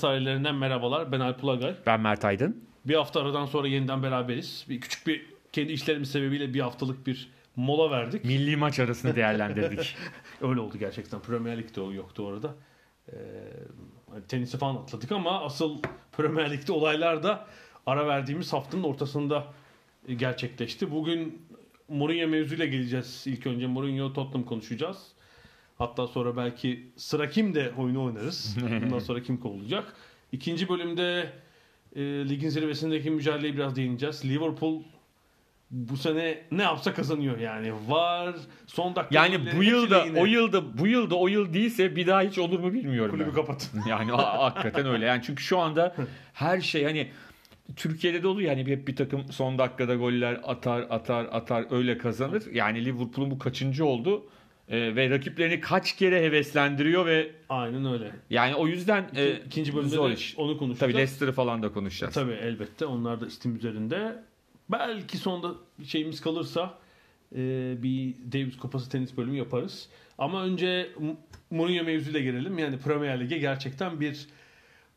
Sahillerinden merhabalar. Ben Alp Ulagay. Ben Mert Aydın. Bir hafta aradan sonra yeniden beraberiz. Bir küçük bir kendi işlerimiz sebebiyle bir haftalık bir mola verdik. Milli maç arasını değerlendirdik. Öyle oldu gerçekten. Premier Lig'de o yoktu orada. Ee, hani tenisi falan atladık ama asıl Premier Lig'de olaylar da ara verdiğimiz haftanın ortasında gerçekleşti. Bugün Mourinho mevzuyla geleceğiz. İlk önce Mourinho Tottenham konuşacağız. Hatta sonra belki sıra kim de oyunu oynarız. Bundan sonra kim kovulacak. İkinci bölümde e, ligin zirvesindeki mücadeleye biraz değineceğiz. Liverpool bu sene ne yapsa kazanıyor yani. Var son dakika Yani bu yılda lehine. o yılda bu yılda o yıl değilse bir daha hiç olur mu bilmiyorum. kulübü ben. kapat. Yani ha- hakikaten öyle. Yani çünkü şu anda her şey hani Türkiye'de de oluyor yani hep bir takım son dakikada goller atar atar atar öyle kazanır. Yani Liverpool'un bu kaçıncı oldu Ee, ve rakiplerini kaç kere heveslendiriyor ve Aynen öyle. yani o yüzden İki, e, ikinci bölümde zor iş. onu konuşacağız. Tabii Leicester'ı falan da konuşacağız. Tabii elbette onlar da istim üzerinde. Belki sonunda şeyimiz kalırsa e, bir Davis Kupası tenis bölümü yaparız. Ama önce Mourinho mevzuyla gelelim. Yani Premier Lig'e gerçekten bir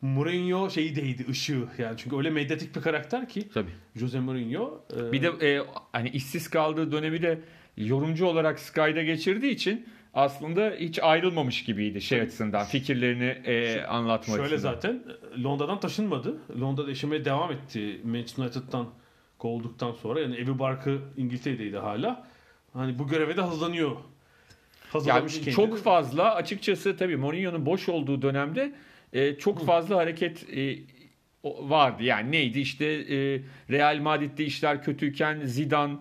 Mourinho şeyi değdi ışığı. Yani çünkü öyle medyatik bir karakter ki Tabii. Jose Mourinho. e, Bir de e, hani işsiz kaldığı dönemi de yorumcu olarak Sky'da geçirdiği için aslında hiç ayrılmamış gibiydi şey açısından fikirlerini e, anlatmak Şöyle açısından. zaten e, Londra'dan taşınmadı. Londra'da yaşamaya devam etti Manchester United'dan kovulduktan sonra. Yani evi barkı İngiltere'deydi hala. Hani bu göreve de hazırlanıyor. Yani Hazırlamış kendini. çok fazla açıkçası tabii Mourinho'nun boş olduğu dönemde e, çok fazla hareket e, vardı. Yani neydi işte e, Real Madrid'de işler kötüyken Zidane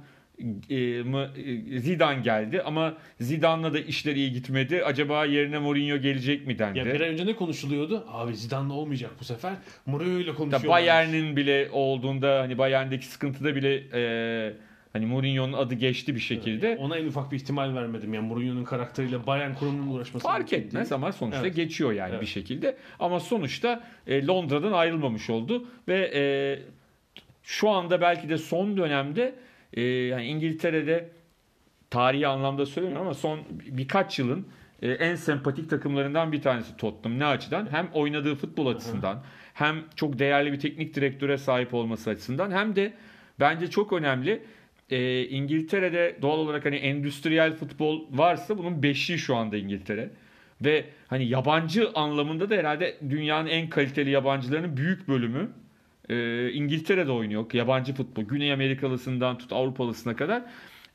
mı e, Zidane geldi ama Zidane'la da işler iyi gitmedi. Acaba yerine Mourinho gelecek mi dendi. Ya bir ay önce ne konuşuluyordu? Abi Zidane'la olmayacak bu sefer. Mourinho ile konuşuyorlar. Bayern'in bile olduğunda hani Bayern'deki sıkıntıda bile e, hani Mourinho'nun adı geçti bir şekilde. Ona en ufak bir ihtimal vermedim. Yani Mourinho'nun karakteriyle Bayern kurumunun uğraşması Fark etmez değil. ama sonuçta Evet. geçiyor yani Evet. bir şekilde. Ama sonuçta e, Londra'dan ayrılmamış oldu ve e, şu anda belki de son dönemde e, yani İngiltere'de tarihi anlamda söylemiyorum ama son birkaç yılın e, en sempatik takımlarından bir tanesi Tottenham. Ne açıdan? Hem oynadığı futbol açısından hem çok değerli bir teknik direktöre sahip olması açısından hem de bence çok önemli e, İngiltere'de doğal olarak hani endüstriyel futbol varsa bunun beşiği şu anda İngiltere. Ve hani yabancı anlamında da herhalde dünyanın en kaliteli yabancılarının büyük bölümü e, İngiltere'de oynuyor. Yabancı futbol. Güney Amerikalısından tut Avrupalısına kadar.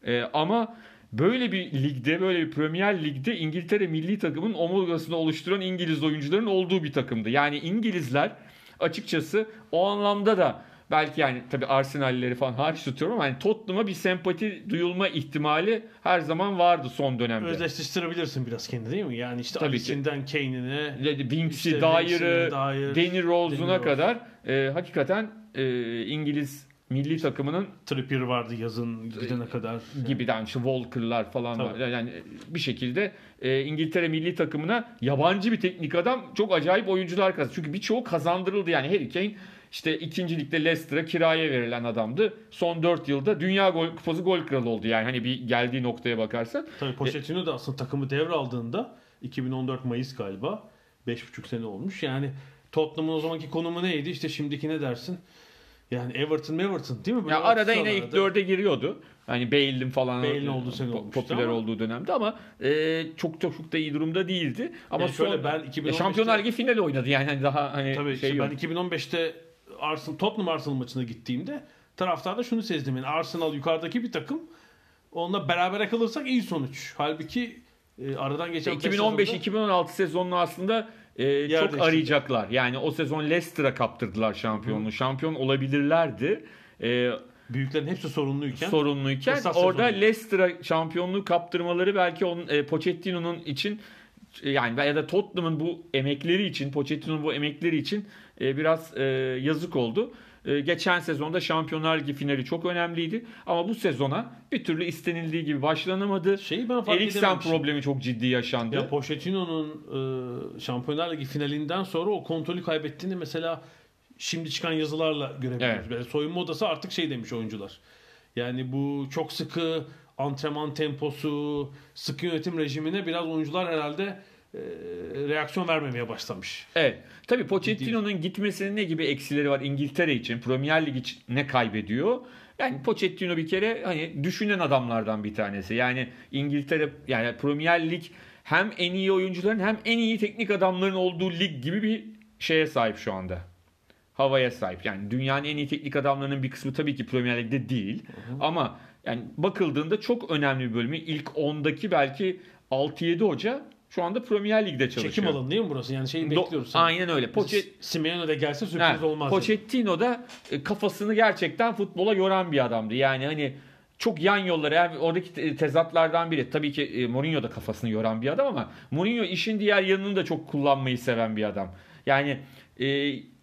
E, ama böyle bir ligde, böyle bir Premier Lig'de İngiltere milli takımın omurgasını oluşturan İngiliz oyuncuların olduğu bir takımdı. Yani İngilizler açıkçası o anlamda da belki yani tabii Arsenal'leri falan hariç tutuyorum ama yani Tottenham'a bir sempati duyulma ihtimali her zaman vardı son dönemde. Özdeşleştirebilirsin biraz kendini değil mi? Yani işte Tabii. Alici'nden Kane'ine Winks'i, İşte Dyer'ı, Danny Rose'una kadar e, hakikaten e, İngiliz milli takımının Trippier vardı yazın gidene kadar. gibiden şu Walker'lar falan var. Tabii. Yani bir şekilde e, İngiltere milli takımına yabancı bir teknik adam çok acayip oyuncular kazandı. Çünkü birçoğu kazandırıldı. Yani Harry Kane işte ikincilikte Leicester'a kiraya verilen adamdı. Son 4 yılda Dünya Gol Kupası gol kralı oldu. Yani hani bir geldiği noktaya bakarsan. Tabii Pochettino da aslında takımı devraldığında 2014 Mayıs galiba 5,5 sene olmuş. Yani Tottenham'ın o zamanki konumu neydi? İşte şimdiki ne dersin? Yani Everton Everton değil mi? Böyle Ya arada yine ilk dörde giriyordu. Hani Bale'in falan Bale'in e, olduğu sene olmuştu popüler ama- olduğu dönemde ama e, çok çok çok da iyi durumda değildi. Ama Yani şöyle son ben Ya 2015'te Şampiyonlar Ligi finali oynadı yani hani daha hani Tabii şey işte ben 2015'te Arsenal Tottenham Arsenal maçına gittiğimde taraftarda şunu sezdim. Yani Arsenal yukarıdaki bir takım. Onunla berabere kalırsak iyi sonuç. Halbuki e, aradan geçen beş sezonda- 2015-2016 sezonunu aslında e, çok arayacaklar. Yani o sezon Leicester'a kaptırdılar şampiyonluğu. Şampiyon olabilirlerdi. E, büyüklerin hepsi sorunluyken sorunluyken orada. Leicester'a şampiyonluğu kaptırmaları belki onun e, Pochettino'nun için e, yani ya da Tottenham'ın bu emekleri için Pochettino'nun bu emekleri için e, biraz e, yazık oldu. E, geçen sezonda Şampiyonlar Ligi finali çok önemliydi ama bu sezona bir türlü istenildiği gibi başlanamadı. şeyi ben fark Eriksen problemi çok ciddi yaşandı. Ya Pochettino'nun e, Şampiyonlar Ligi finalinden sonra o kontrolü kaybettiğini mesela şimdi çıkan yazılarla görebiliyoruz. Evet. Soyunma odası artık şey demiş oyuncular. Yani bu çok sıkı antrenman temposu, sıkı yönetim rejimine biraz oyuncular herhalde e, reaksiyon vermemeye başlamış. Evet. Tabii Pochettino'nun gitmesinin ne gibi eksileri var İngiltere için, Premier Lig için ne kaybediyor? Yani Pochettino bir kere hani düşünen adamlardan bir tanesi. Yani İngiltere yani Premier Lig hem en iyi oyuncuların hem en iyi teknik adamların olduğu lig gibi bir şeye sahip şu anda. Havaya sahip. Yani dünyanın en iyi teknik adamlarının bir kısmı tabii ki Premier Lig'de değil. Ama yani bakıldığında çok önemli bir bölümü ilk 10'daki belki 6-7 hoca şu anda Premier Lig'de çalışıyor. Çekim alanı değil mi burası? Yani şeyi Do- bekliyoruz. Aynen öyle. Poche- Simeone de gelse sürpriz Ha, olmaz. Pochettino da e, kafasını gerçekten futbola yoran bir adamdı. Yani hani çok yan yolları yani oradaki te- tezatlardan biri. Tabii ki e, Mourinho da kafasını yoran bir adam ama Mourinho işin diğer yanını da çok kullanmayı seven bir adam. Yani e,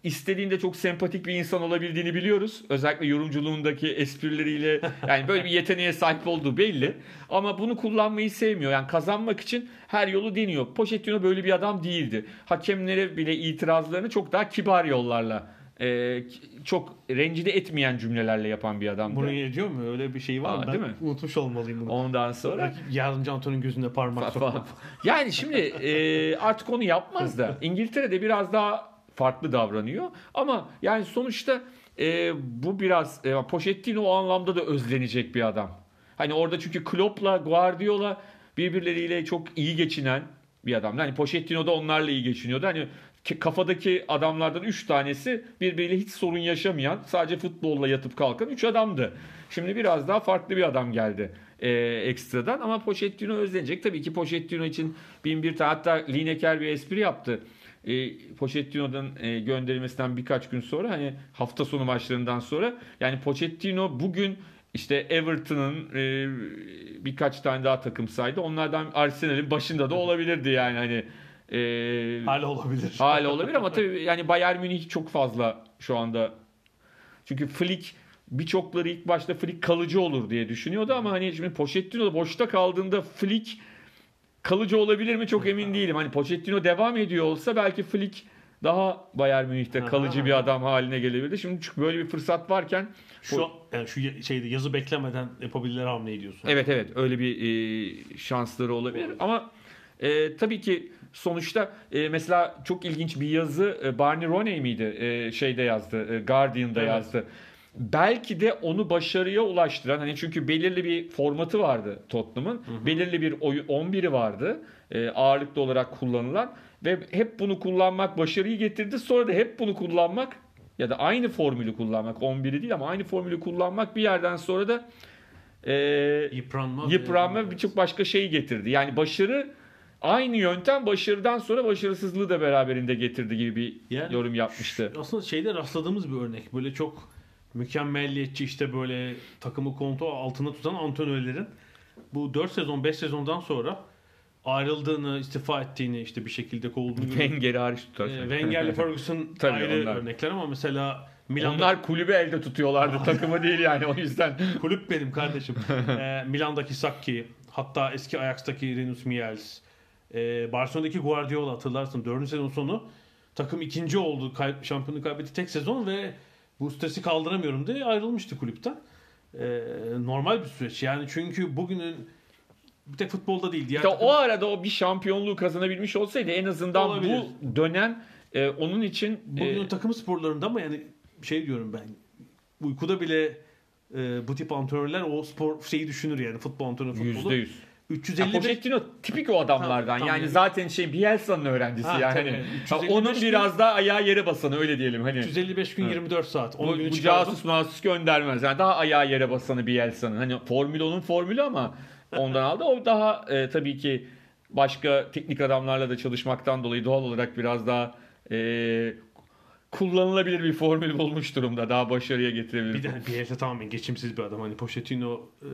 istediğinde çok sempatik bir insan olabildiğini biliyoruz. Özellikle yorumculuğundaki esprileriyle yani böyle bir yeteneğe sahip olduğu belli. Ama bunu kullanmayı sevmiyor. Yani kazanmak için her yolu deniyor. Pochettino böyle bir adam değildi. Hakemlere bile itirazlarını çok daha kibar yollarla e, çok rencide etmeyen cümlelerle yapan bir adamdı. Bunu ediyor mu? Öyle bir şey var mı? Aa, Ben değil mi? unutmuş olmalıyım bunu. Ondan sonra Yardımcı Anton'un gözünde parmak sokmak. yani şimdi e, artık onu yapmaz da İngiltere'de biraz daha farklı davranıyor ama yani sonuçta e, bu biraz e, Pochettino o anlamda da özlenecek bir adam. Hani orada çünkü Klopp'la Guardiola birbirleriyle çok iyi geçinen bir adam. Hani Pochettino da onlarla iyi geçiniyordu. Hani ki- kafadaki adamlardan 3 tanesi birbiriyle hiç sorun yaşamayan, sadece futbolla yatıp kalkan 3 adamdı. Şimdi biraz daha farklı bir adam geldi e, ekstradan ama Pochettino özlenecek. Tabii ki Pochettino için bin bir tane hatta Lineker bir espri yaptı. E, Pochettino'dan e, gönderilmesinden birkaç gün sonra hani hafta sonu maçlarından sonra yani Pochettino bugün işte Everton'ın e, birkaç tane daha takım saydı. Onlardan Arsenal'in başında da olabilirdi yani hani e, Hala olabilir. hala olabilir ama tabii yani Bayern Münih çok fazla şu anda. Çünkü Flick birçokları ilk başta Flick kalıcı olur diye düşünüyordu ama hani şimdi Pochettino boşta kaldığında Flick kalıcı olabilir mi çok emin değilim. Hani Pochettino devam ediyor olsa belki Flick daha Bayern Münih'te kalıcı bir adam haline gelebilirdi. Şimdi çünkü böyle bir fırsat varken Şu yani şu şeyde yazı beklemeden yapabilirler hamle ediyorsun. Evet evet öyle bir e, şansları olabilir ama e, tabii ki sonuçta e, mesela çok ilginç bir yazı e, Barney Roney miydi e, şeyde yazdı e, Guardian'da Evet. yazdı. Belki de onu başarıya ulaştıran hani çünkü belirli bir formatı vardı Tottenham'ın. Belirli bir oyun 11'i vardı. e, ağırlıklı olarak kullanılan ve hep bunu kullanmak başarıyı getirdi. Sonra da hep bunu kullanmak ya da aynı formülü kullanmak 11'i değil ama aynı formülü kullanmak bir yerden sonra da e, Yıpranma. yıpranma birçok başka şeyi getirdi. Yani başarı aynı yöntem başarıdan sonra başarısızlığı da beraberinde getirdi gibi bir Yani yorum yapmıştı. Aslında şeyde rastladığımız bir örnek. Böyle çok mükemmelliyetçi işte böyle takımı kontrol altında tutan antrenörlerin bu 4 sezon 5 sezondan sonra ayrıldığını, istifa ettiğini işte bir şekilde kovulduğunu. Wenger'i hariç tutarsak. e, Wenger'le Ferguson Tabii ayrı onlar. örnekler ama mesela Milan'da Onlar kulübü elde tutuyorlardı takımı değil yani o yüzden. kulüp benim kardeşim. e, Milan'daki Sacchi, hatta eski Ajax'taki Rinus Michels, e, Barcelona'daki Guardiola hatırlarsın 4. sezon sonu takım ikinci oldu. Kay- şampiyonluğu kaybetti tek sezon ve bu stresi kaldıramıyorum diye ayrılmıştı kulüpten. E, normal bir süreç. Yani çünkü bugünün bir tek futbolda değil. Diğer İşte takım- o arada o bir şampiyonluğu kazanabilmiş olsaydı en azından Olabilir. bu dönem e, onun için e, Bugünün takım sporlarında ama yani şey diyorum ben uykuda bile e, bu tip antrenörler o spor şeyi düşünür yani futbol antrenörü futbolu. %100. Ya 355 Pochettino tipik o adamlardan. Ha, tam yani yani. zaten şey Bielsa'nın öğrencisi Ha, yani. tabii. Hani, 355 onun gün- biraz daha ayağı yere basanı öyle diyelim hani. 355 gün Evet. 24 saat. 10 Bu, bu casus masus göndermez. Yani daha ayağı yere basanı Bielsa'nın. Hani formül onun formülü ama ondan aldı. O daha e, tabii ki başka teknik adamlarla da çalışmaktan dolayı doğal olarak biraz daha e, kullanılabilir bir formül bulmuş durumda. Daha başarıya getirebilir. Bir de Bielsa tamamen geçimsiz bir adam. Hani Pochettino e,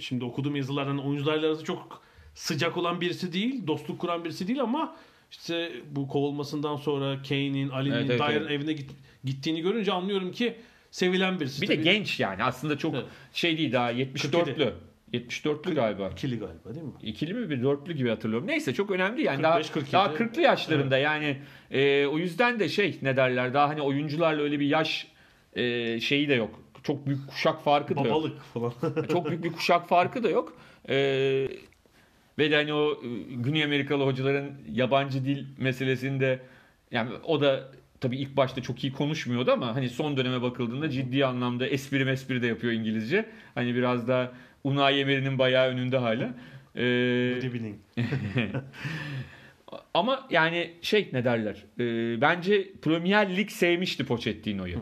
şimdi okuduğum yazılardan oyuncularla arası çok sıcak olan birisi değil. Dostluk kuran birisi değil ama işte bu kovulmasından sonra Kane'in, Ali'nin, Evet, evet, Dyer'ın evet. evine git- gittiğini görünce anlıyorum ki sevilen birisi. bir de Tabii genç yani. Aslında çok Evet. şey değil daha 74'lü. 74'lü galiba. ikili galiba değil mi? İkili mi bir dörtlü gibi hatırlıyorum. Neyse çok önemli yani 45, daha 47. daha 40'lı yaşlarında yani e, o yüzden de şey ne derler daha hani oyuncularla öyle bir yaş e, şeyi de yok. Çok büyük kuşak farkı da yok. Babalık falan. Çok büyük bir kuşak farkı da yok. E, ve de hani o e, Güney Amerikalı hocaların yabancı dil meselesinde yani o da tabii ilk başta çok iyi konuşmuyordu ama hani son döneme bakıldığında ciddi anlamda espri mespri de yapıyor İngilizce. Hani biraz da Unai Emery'nin bayağı önünde hala. E, Bodybuilding. ama yani şey ne derler? e, bence Premier Lig sevmişti Pochettino'yu.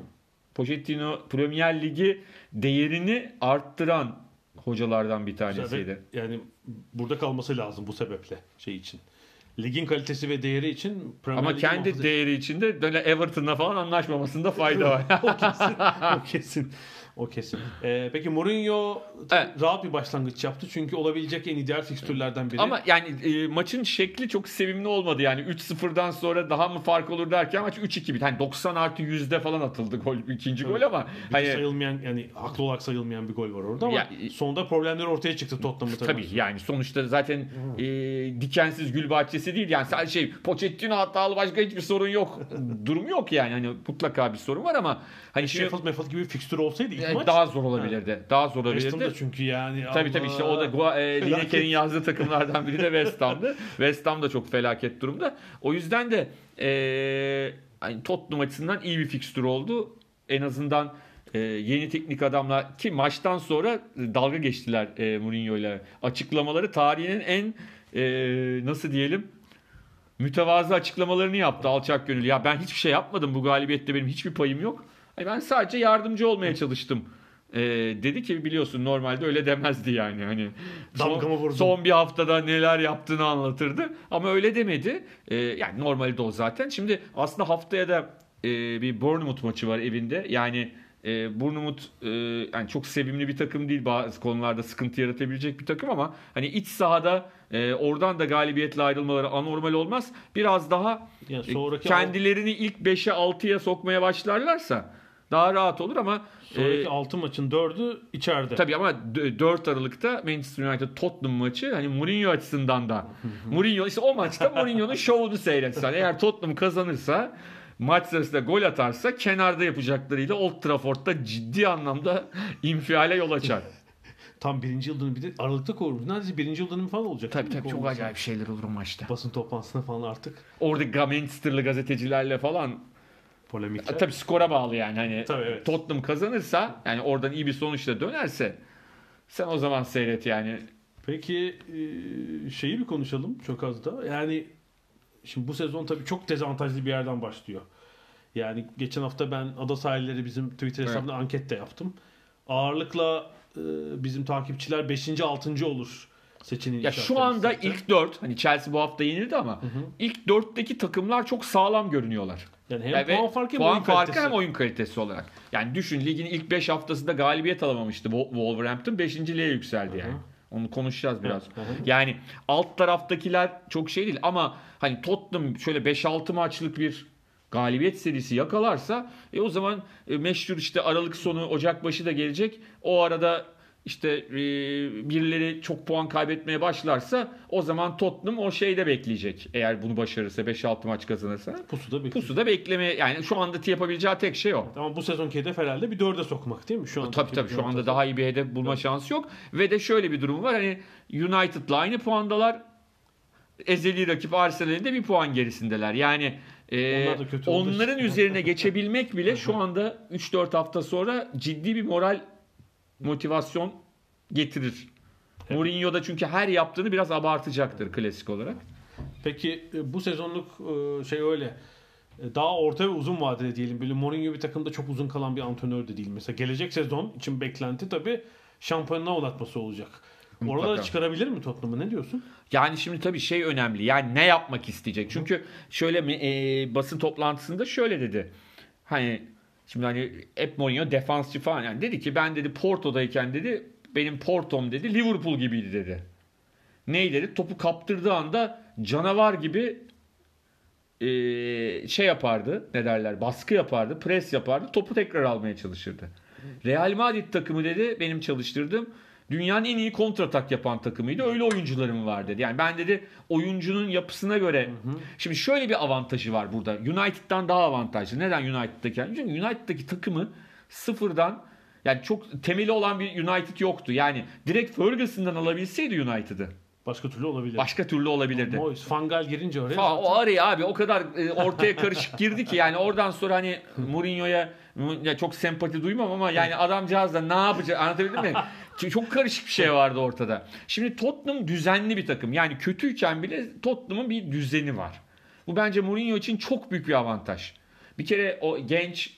Pochettino Premier Ligi değerini arttıran hocalardan bir tanesiydi. Yani burada kalması lazım bu sebeple şey için. Ligin kalitesi ve değeri için Premier Ama Lig'i kendi muhafaza- değeri içinde böyle Everton'la falan anlaşmamasında fayda var. o kesin. o kesin. O kesin. Ee, peki Mourinho Evet. rahat bir başlangıç yaptı. Çünkü olabilecek en ideal fikstürlerden biri. Ama yani e, maçın şekli çok sevimli olmadı yani 3-0'dan sonra daha mı fark olur derken maç 3-2 bitti. Hani 90 artı 100'de falan atıldı gol ikinci gol ama bir hani sayılmayan yani haklı olarak sayılmayan bir gol var orada ama Ya- sonunda problemler ortaya çıktı Tottenham'ı tabii. Tabii yani sonuçta zaten e, dikensiz gül bahçesi değil yani sadece şey Pochettino hatalı başka hiçbir sorun yok. Durum yok yani hani mutlaka bir sorun var ama hani şimdi Sheffield Meffield gibi bir fikstür olsaydı ilk e, maç daha zor olabilirdi. Daha zor West olabilirdi. Ham'da çünkü yani Tabii tabii işte o da e, Lineker'in yazdığı takımlardan biri de West Ham'dı. West Ham da çok felaket durumda. O yüzden de e, hani Tottenham açısından iyi bir fikstür oldu. En azından e, yeni teknik adamlar ki maçtan sonra dalga geçtiler e, Mourinho ile. Açıklamaları tarihinin en e, nasıl diyelim mütevazı açıklamalarını yaptı alçak gönül. Ya ben hiçbir şey yapmadım bu galibiyette benim hiçbir payım yok. Ben sadece yardımcı olmaya çalıştım. Ee, dedi ki biliyorsun normalde öyle demezdi yani. Hani vurdum. son bir haftada neler yaptığını anlatırdı. Ama öyle demedi. Ee, yani normalde o zaten. Şimdi aslında haftaya da e, bir Bournemouth maçı var evinde. Yani e, Bournemouth e, yani çok sevimli bir takım değil. Bazı konularda sıkıntı yaratabilecek bir takım ama hani iç sahada e, oradan da galibiyetle ayrılmaları anormal olmaz. Biraz daha Yani e, kendilerini ilk 5'e 6'ya sokmaya başlarlarsa daha rahat olur ama sonraki e, 6 maçın 4'ü içeride. Tabii ama d- 4 Aralık'ta Manchester United Tottenham maçı hani Mourinho açısından da Mourinho işte o maçta Mourinho'nun şovunu seyretsen. Eğer Tottenham kazanırsa maç sırasında gol atarsa kenarda yapacaklarıyla Old Trafford'da ciddi anlamda infiale yol açar. Tam birinci yıl dönümü bir de Aralık'ta kovurmuş. Neredeyse birinci yıl dönümü falan olacak. tabii tabii çok acayip şeyler olur o maçta. Basın toplantısına falan artık Orada Manchester'lı gazetecilerle falan polemikler. tabii skora bağlı yani hani Tabii, evet. Tottenham kazanırsa yani oradan iyi bir sonuçla dönerse sen o zaman seyret yani. Peki e, şeyi bir konuşalım çok az da. Yani şimdi bu sezon tabii çok dezavantajlı bir yerden başlıyor. Yani geçen hafta ben Ada Sahilleri bizim Twitter Evet. hesabında anket de yaptım. Ağırlıkla e, bizim takipçiler 5. 6. olur seçeneği. Ya şu anda ilk 4 hani Chelsea bu hafta yenildi ama ilk 4'teki takımlar çok sağlam görünüyorlar. Yani hem Yani puan farkı hem puan oyun farkı kalitesi. hem oyun kalitesi olarak. Yani düşün ligin ilk 5 haftasında galibiyet alamamıştı Wo- Wolverhampton 5.liğe yükseldi yani. Onu konuşacağız biraz. Hı hı. Yani alt taraftakiler çok şey değil ama hani Tottenham şöyle 5-6 maçlık bir galibiyet serisi yakalarsa e o zaman e, meşhur işte Aralık sonu Ocak başı da gelecek. O arada işte e, birileri çok puan kaybetmeye başlarsa o zaman Tottenham o şeyde bekleyecek. Eğer bunu başarırsa 5-6 maç kazanırsa. Pusuda bekliyor. Pusuda bekleme yani şu andaki yapabileceği tek şey o. Ama bu sezonki hedef herhalde bir dörde sokmak değil mi? Şu an Tabii tabii şu anda daha iyi bir hedef bulma şansı yok. Ve de şöyle bir durum var hani United'la aynı puandalar. ezeli rakip Arsenal'in de bir puan gerisindeler. Yani e, Onlar onların üzerine geçebilmek bile şu anda 3-4 hafta sonra ciddi bir moral motivasyon getirir. Mourinho da çünkü her yaptığını biraz abartacaktır klasik olarak. Peki e, bu sezonluk e, şey öyle. E, Daha orta ve uzun vadede diyelim. Böyle Mourinho bir takımda çok uzun kalan bir antrenör de değil. Mesela gelecek sezon için beklenti tabii şampiyonluğa ulaşması olacak. Orada Mutlaka. da çıkarabilir mi Tottenham'ı? Ne diyorsun? Yani şimdi tabii şey önemli. Yani ne yapmak isteyecek? Çünkü şöyle mi e, basın toplantısında şöyle dedi. Hani şimdi hani hep Mourinho defansçı falan yani dedi ki ben dedi Porto'dayken dedi benim Porto'm dedi Liverpool gibiydi dedi. Ney dedi? Topu kaptırdığı anda canavar gibi e, şey yapardı. Ne derler? Baskı yapardı, pres yapardı. Topu tekrar almaya çalışırdı. Real Madrid takımı dedi benim çalıştırdığım dünyanın en iyi kontratak yapan takımıydı. Öyle oyuncularım var dedi. Yani ben dedi oyuncunun yapısına göre şimdi şöyle bir avantajı var burada. United'dan daha avantajlı. Neden United'daki? Çünkü United'daki takımı sıfırdan yani çok temeli olan bir United yoktu. Yani direkt Ferguson'dan alabilseydi United'ı Başka türlü olabilir. başka türlü olabilirdi. Moyes, Fangal girince oraya Fa- o araya abi o kadar e, ortaya karışık girdi ki yani oradan sonra hani Mourinho'ya ya çok sempati duymam ama yani adamcağız da ne yapacak anlatabildim mi? Çok karışık bir şey vardı ortada. Şimdi Tottenham düzenli bir takım. Yani kötüyken bile Tottenham'ın bir düzeni var. Bu bence Mourinho için çok büyük bir avantaj. Bir kere o genç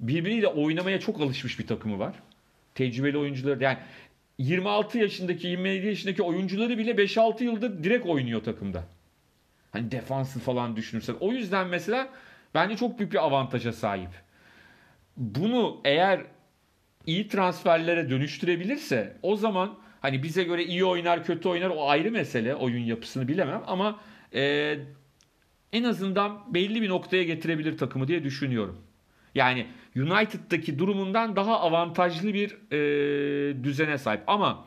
birbiriyle oynamaya çok alışmış bir takımı var. Tecrübeli oyuncuları yani 26 yaşındaki 27 yaşındaki oyuncuları bile 5-6 yıldır direkt oynuyor takımda. Hani defansı falan düşünürsen. O yüzden mesela bence çok büyük bir avantaja sahip. Bunu eğer iyi transferlere dönüştürebilirse o zaman hani bize göre iyi oynar kötü oynar o ayrı mesele oyun yapısını bilemem ama e, en azından belli bir noktaya getirebilir takımı diye düşünüyorum. Yani United'daki durumundan daha avantajlı bir e, düzene sahip ama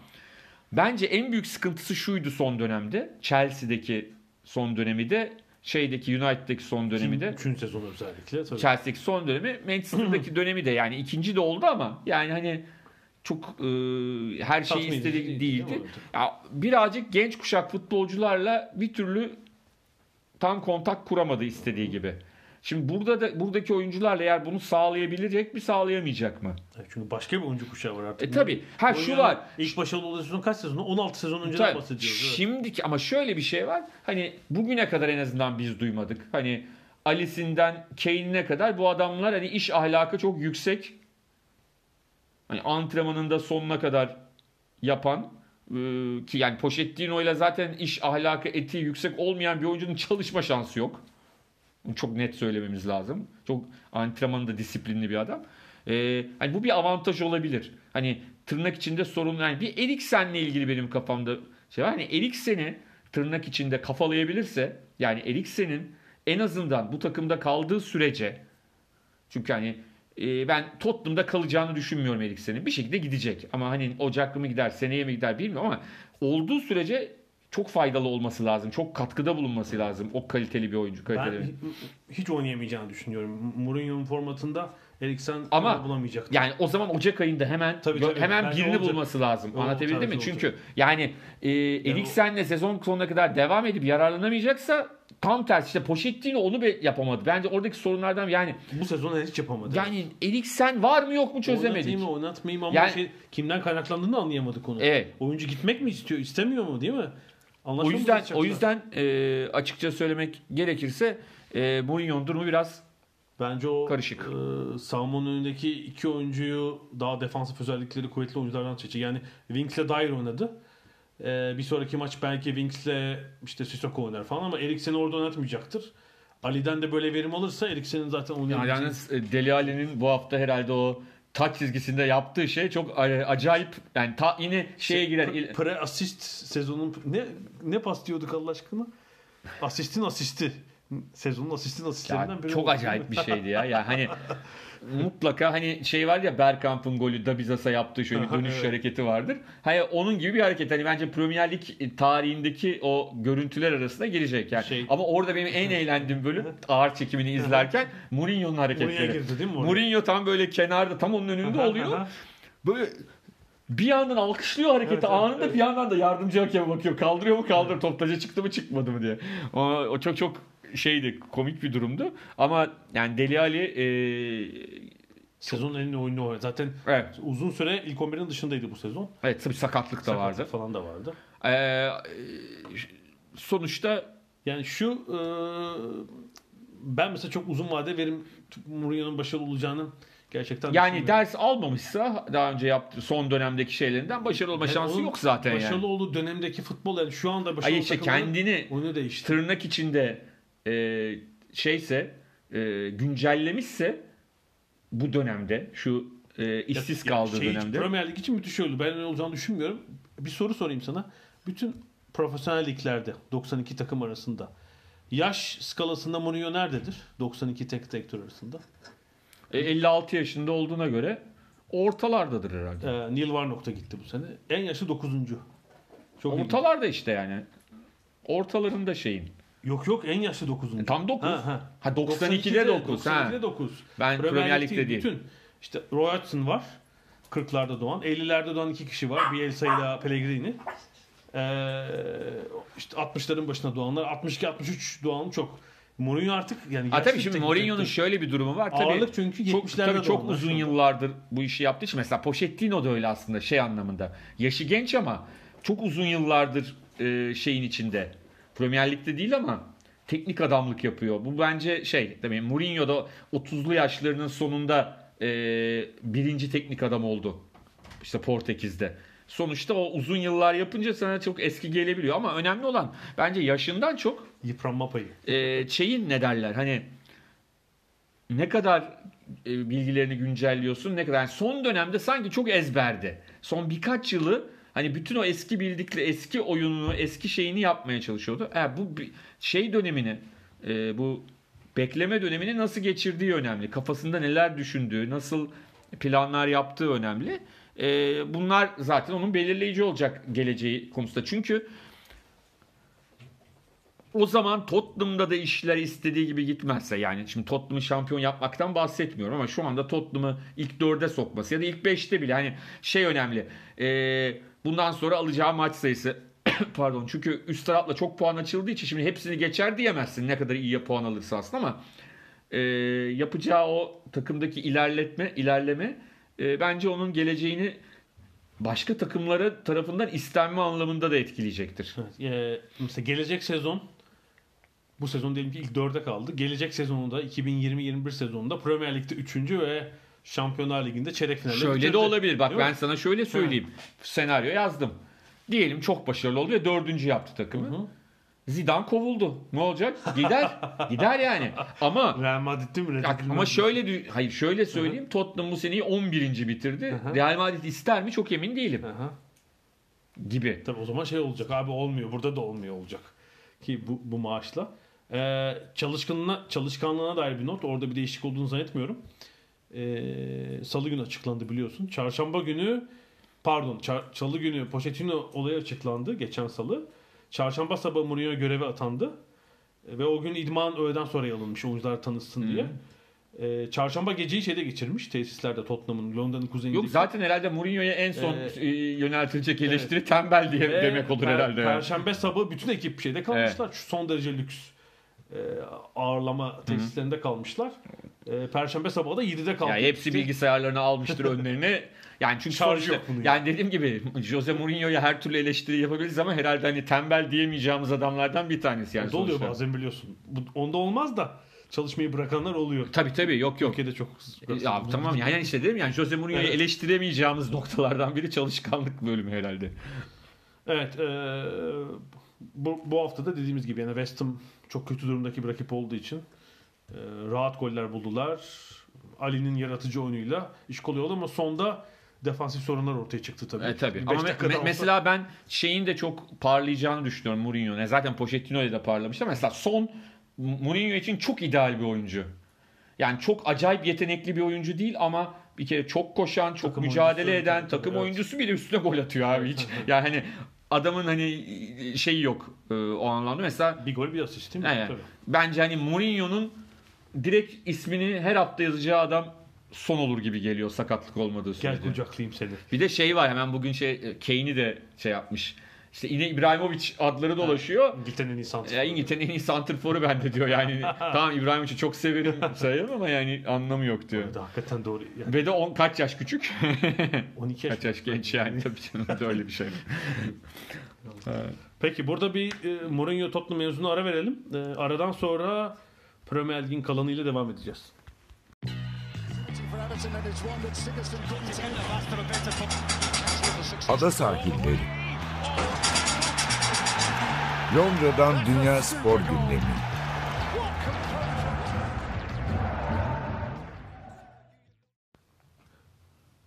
bence en büyük sıkıntısı şuydu son dönemde Chelsea'deki son dönemi de şeydeki United'daki son dönemi de Üçüncü sezon özellikle. Tabii. Chelsea'deki son dönemi Manchester'daki dönemi de yani ikinci de oldu ama yani hani çok e, her şey istediği değil, değildi. değil? Ya birazcık genç kuşak futbolcularla bir türlü tam kontak kuramadı istediği gibi. Şimdi burada da buradaki oyuncularla eğer bunu sağlayabilecek mi sağlayamayacak mı? Evet, Çünkü başka bir oyuncu kuşağı var artık. E tabi. Ha şu var. İlk başarılı olduğu sezon kaç sezonu? 16 sezon önceden Tabii. bahsediyoruz. evet. Şimdiki ama şöyle bir şey var. Hani bugüne kadar en azından biz duymadık. Hani Alice'inden Kane'ine kadar bu adamlar hani iş ahlakı çok yüksek. Hani antrenmanında sonuna kadar yapan e, ki yani Pochettino ile zaten iş ahlakı etiği yüksek olmayan bir oyuncunun çalışma şansı yok. Bunu çok net söylememiz lazım. Çok antrenmanında disiplinli bir adam. Ee, hani bu bir avantaj olabilir. Hani tırnak içinde sorun yani bir Eriksen'le ilgili benim kafamda şey var. Hani Eriksen'i tırnak içinde kafalayabilirse yani Eriksen'in en azından bu takımda kaldığı sürece çünkü hani e, ben Tottenham'da kalacağını düşünmüyorum Eriksen'in. Bir şekilde gidecek. Ama hani Ocaklı mı gider, seneye mi gider bilmiyorum ama olduğu sürece çok faydalı olması lazım. Çok katkıda bulunması lazım. O kaliteli bir oyuncu. Kaliteli. Ben hi- hiç oynayamayacağını düşünüyorum. Mourinho'nun formatında Eriksen Ama bulamayacak. Yani o zaman Ocak ayında hemen Tabii, tabii. hemen Bence birini olacak. bulması lazım. O Anlatabildim mi? tarzı Çünkü olacak. yani e, Eriksen'le sezon sonuna kadar devam edip yararlanamayacaksa tam tersi işte Pochettino onu be- yapamadı. Bence oradaki sorunlardan yani Bu sezon hiç yapamadı. yani Eriksen var mı yok mu çözemedik. Oynatayım mı oynatmayayım ama Yani- şey, kimden kaynaklandığını anlayamadık onu. Evet. Oyuncu gitmek mi istiyor, istemiyor mu değil mi? O Anlaşılmaz yüzden o yüzden e, açıkça söylemek gerekirse e, Mourinho'nun durumu biraz Bence o Karışık. E, savunmanın önündeki iki oyuncuyu daha defansif özellikleri kuvvetli oyunculardan seçecek. Yani Winks'le Dyer oynadı. E, bir sonraki maç belki Winks'le işte Sissoko oynar falan ama Eriksen'i orada oynatmayacaktır. Ali'den de böyle verim alırsa Eriksen'in zaten yani oynayabileceği... yalnız e, Deli Ali'nin bu hafta herhalde o taç çizgisinde yaptığı şey çok e, acayip yani ta, yine şeye girer. Pre- Pre asist sezonun ne ne pas diyorduk Allah aşkına? Asistin asisti. Sezonun asistin asistlerinden biri çok acayip bir şeydi ya. Ya hani mutlaka hani şey var ya Bergkamp'ın golü Dabizas'a yaptığı şöyle bir dönüş Evet. hareketi vardır. Hani onun gibi bir hareket. Hani bence Premier Lig tarihindeki o görüntüler arasına girecek yani. Şey- Ama orada benim en eğlendiğim bölüm ağır çekimini izlerken Mourinho'nun hareketleri. girdi değil mi oraya? Mourinho tam böyle kenarda tam onun önünde oluyor. Böyle bir yandan alkışlıyor hareketi Evet, evet, anında evet. bir yandan da yardımcı hakeme bakıyor. Kaldırıyor mu kaldırıyor top taca çıktı mı çıkmadı mı diye. O, o çok çok şeydi komik bir durumdu. Ama yani Deli Ali e, Sezonun en iyi oyunu o. Zaten evet, uzun süre ilk 11'in dışındaydı bu sezon. evet tabii sakatlık da vardı. Sakatlık falan da vardı. Ee, sonuçta Yani şu e, ben mesela çok uzun vade verim Mourinho'nun başarılı olacağını gerçekten yani ders almamışsa daha önce yaptığı son dönemdeki şeylerinden başarılı olma Yani şansı yok zaten Başarılı yani. olduğu dönemdeki futbol yani şu anda başarılı Hayır işte kendini oyunu değişti. tırnak içinde e, şeyse e, güncellemişse bu dönemde şu e, işsiz Ya- kaldığı şey dönemde Premier Lig için müthiş oldu. Ben öyle olacağını düşünmüyorum. Bir soru sorayım sana. Bütün profesyonel liglerde 92 takım arasında yaş skalasında Mourinho nerededir? 92 tek direktör arasında. e, 56 yaşında olduğuna göre ortalardadır herhalde. Ee, Neil Warnock da gitti bu sene. En yaşlı 9. Çok ilginç. Ortalarda işte yani. Ortalarında şeyin. Yok yok en yaşlı 9. E, tam 9. Ha, ha. Ha 92'de 9. Ha. 92'de 9. Ben Premier Lig'de değil. Bütün işte Roy Hodgson var. 40'larda doğan. 50'lerde doğan iki kişi var. Bielsa ile Pellegrini. Ee, işte 60'ların başına doğanlar. 62-63 doğan çok. Mourinho artık yani Ha tabii şimdi Mourinho'nun şöyle bir durumu var. Tabii Ağırlık çünkü çok, 70'lerde tabii çok uzun yıllardır bu işi yaptığı için mesela Pochettino da öyle aslında şey anlamında. Yaşı genç ama çok uzun yıllardır e, şeyin içinde. Premier Lig'de değil ama teknik adamlık yapıyor. Bu bence şey tabii Mourinho da 30'lu yaşlarının sonunda e, birinci teknik adam oldu. İşte Portekiz'de. Sonuçta o uzun yıllar yapınca sana çok eski gelebiliyor ama önemli olan bence yaşından çok Yıpranma payı. e, şeyin ne derler hani ne kadar e, bilgilerini güncelliyorsun ne kadar yani son dönemde sanki çok ezberdi. Son birkaç yılı hani bütün o eski bildikleri eski oyununu eski şeyini yapmaya çalışıyordu. E, bu şey dönemini e, bu bekleme dönemini nasıl geçirdiği önemli. Kafasında neler düşündüğü, nasıl planlar yaptığı önemli. E, bunlar zaten onun belirleyici olacak geleceği konusunda. Çünkü o zaman Tottenham'da da işler istediği gibi gitmezse yani şimdi Tottenham'ı şampiyon yapmaktan bahsetmiyorum ama şu anda Tottenham'ı ilk dörde sokması ya da ilk beşte bile hani şey önemli Ee, bundan sonra alacağı maç sayısı pardon çünkü üst tarafla çok puan açıldığı için şimdi hepsini geçer diyemezsin ne kadar iyi puan alırsa aslında ama e, yapacağı o takımdaki ilerletme ilerleme e, bence onun geleceğini başka takımlara tarafından istenme anlamında da etkileyecektir. Evet, e, mesela gelecek sezon bu sezon diyelim ki ilk dörde kaldı. Gelecek sezonunda 2020-21 sezonunda Premier Lig'de 3. ve Şampiyonlar Ligi'nde çeyrek finalde Şöyle de bitirecek. olabilir. Bak Değil mi? ben sana şöyle söyleyeyim. Senaryo yazdım. Diyelim çok başarılı oldu ve dördüncü yaptı takımı. Hı. Zidane kovuldu. Ne olacak? Gider. Gider yani. Ama Real Madrid'de mi? Bak, ama şöyle hayır şöyle söyleyeyim. Tottenham bu seneyi 11. bitirdi. Hı hı. Real Madrid ister mi? Çok emin değilim. Aha. Gibi. Tabii o zaman şey olacak abi olmuyor. Burada da olmuyor olacak. Ki bu, bu maaşla. Ee, çalışkanlığına, çalışkanlığına dair bir not. Orada bir değişiklik olduğunu zannetmiyorum. Ee, Salı günü açıklandı biliyorsun. Çarşamba günü pardon çar- Salı günü Pochettino olayı açıklandı geçen salı. Çarşamba sabahı Mourinho göreve atandı. Ee, Ve o gün idman öğleden sonra alınmış oyuncular tanışsın diye. Ee, çarşamba geceyi şeyde geçirmiş tesislerde Tottenham'ın Londra'nın kuzeyindeki. Yok zaten herhalde Mourinho'ya en son Ee, e, yöneltilecek eleştiri tembel diye demek olur per- herhalde. Perşembe sabahı bütün ekip şeyde kalmışlar. Şu son derece lüks e, ağırlama tesislerinde kalmışlar. E, Perşembe sabahı da 7'de kalktı. Yani hepsi bilgisayarlarını almıştır önlerine. Yani çünkü Şarj sonuçta yok bunun yani dediğim gibi Jose Mourinho'ya her türlü eleştiri yapabiliriz ama herhalde hani tembel diyemeyeceğimiz adamlardan bir tanesi yani Onda oluyor sonuçta. bazen biliyorsun. Bu, onda olmaz da çalışmayı bırakanlar oluyor. Tabii tabii yok yok. Türkiye'de çok Ya tamam yani işte dedim yani Jose Mourinho'yu Evet. eleştiremeyeceğimiz noktalardan biri çalışkanlık bölümü herhalde. Evet. e, bu, bu hafta da dediğimiz gibi yani West Ham çok kötü durumdaki bir rakip olduğu için e, rahat goller buldular. Ali'nin yaratıcı oyunuyla iş kolay oldu ama sonda defansif sorunlar ortaya çıktı tabii. E tabii. Ama me- olsa- mesela ben şeyin de çok parlayacağını düşünüyorum Mourinho'ya. Zaten Pochettino ile de parlamıştı. Mesela son Mourinho için çok ideal bir oyuncu. Yani çok acayip yetenekli bir oyuncu değil ama bir kere çok koşan, çok Takım mücadele oyuncusu, eden tabii, takım evet. oyuncusu bir de üstüne gol atıyor abi hiç. yani hani adamın hani şeyi yok e, o anlamda. Mesela Bir gol bir asist değil mi? Evet. Tabii. bence hani Mourinho'nun direkt ismini her hafta yazacağı adam son olur gibi geliyor sakatlık olmadığı Gel sürece. kucaklayayım seni. Bir de şey var hemen bugün şey Kane'i de şey yapmış. İşte yine İbrahimovic adları dolaşıyor. İngiltere'nin en iyi santrforu. Ya İngiltere'nin en iyi santrforu bende diyor yani. tamam İbrahimovic'i çok severim sayarım ama yani anlamı yok diyor. Evet, hakikaten doğru. Yani Ve de on, kaç yaş küçük? 12 yaş. kaç yaş genç yani tabii canım öyle bir şey. Peki burada bir e, Mourinho Tottenham mevzunu ara verelim. E, aradan sonra Premier Lig'in kalanıyla devam edeceğiz. Ada sahilleri. Londra'dan Dünya Spor Gündemi.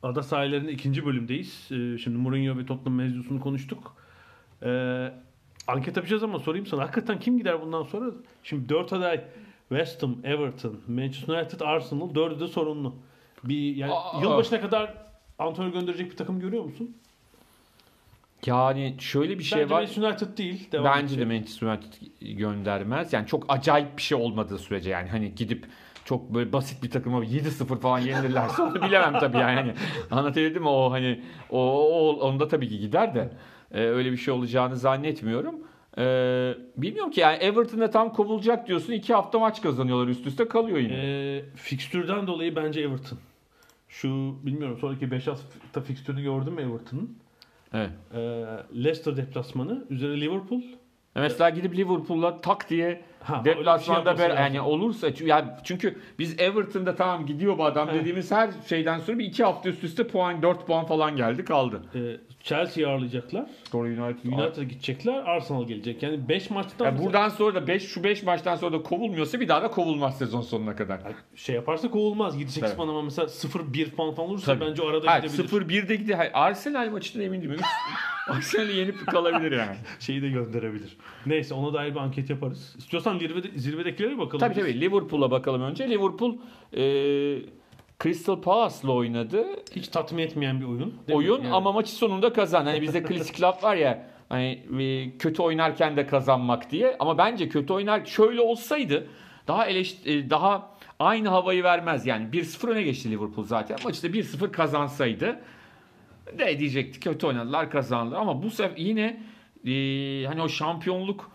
Ada sahillerinin ikinci bölümdeyiz. E, şimdi Mourinho ve Tottenham mevzusunu konuştuk. E, anket yapacağız ama sorayım sana. Hakikaten kim gider bundan sonra? Şimdi dört aday West Ham, Everton, Manchester United, Arsenal. Dördü de sorunlu. Bir yani Aa. yılbaşına kadar antrenör gönderecek bir takım görüyor musun? Yani şöyle bir şey Bence var. Manchester United değil. Devam Bence de edecek. Manchester United göndermez. Yani çok acayip bir şey olmadığı sürece yani hani gidip çok böyle basit bir takıma 7-0 falan yenilirlerse onu bilemem tabii yani. Hani anlatabildim mi o hani o, o onda tabii ki gider de e, öyle bir şey olacağını zannetmiyorum. E, bilmiyorum ki yani Everton'da tam kovulacak diyorsun. iki hafta maç kazanıyorlar üst üste kalıyor yine. Ee, fikstürden dolayı bence Everton. Şu bilmiyorum sonraki 5 hafta fikstürünü gördün mü Everton'ın? Evet. Ee, Leicester deplasmanı, üzeri Liverpool. Mesela gidip Liverpool'la tak diye Ha, şey deplasmanda yapması ber- yani olursa yani çünkü biz Everton'da tamam gidiyor bu adam Evet. dediğimiz her şeyden sonra bir iki hafta üst üste puan 4 puan falan geldi kaldı. Ee, Chelsea'yi ağırlayacaklar. Sonra United. United'a gidecekler. Arsenal gelecek. Yani 5 maçtan Yani buradan sonra da 5 şu 5 maçtan sonra da kovulmuyorsa bir daha da kovulmaz sezon sonuna kadar. şey yaparsa kovulmaz. 7-8 Tabii. puan ama mesela 0-1 puan falan olursa Tabii. bence arada Hayır gidebilir. 0-1'de gidiyor. Hayır, Arsenal maçında emin değilim. Arsenal'i yenip kalabilir yani. Şeyi de gönderebilir. Neyse ona dair bir anket yaparız. İstiyorsan zirvede, zirvedekilere bakalım. Tabii biz. tabii Liverpool'a bakalım önce. Liverpool e, Crystal Palace'la oynadı. Hiç tatmin etmeyen bir oyun. oyun Yani. ama maçı sonunda kazan. Hani bizde klasik laf var ya hani e, kötü oynarken de kazanmak diye. Ama bence kötü oynar şöyle olsaydı daha eleşt- e, daha aynı havayı vermez. Yani 1-0 öne geçti Liverpool zaten. Maçta 1-0 kazansaydı de diyecekti kötü oynadılar kazandılar. Ama bu sefer yine e, hani o şampiyonluk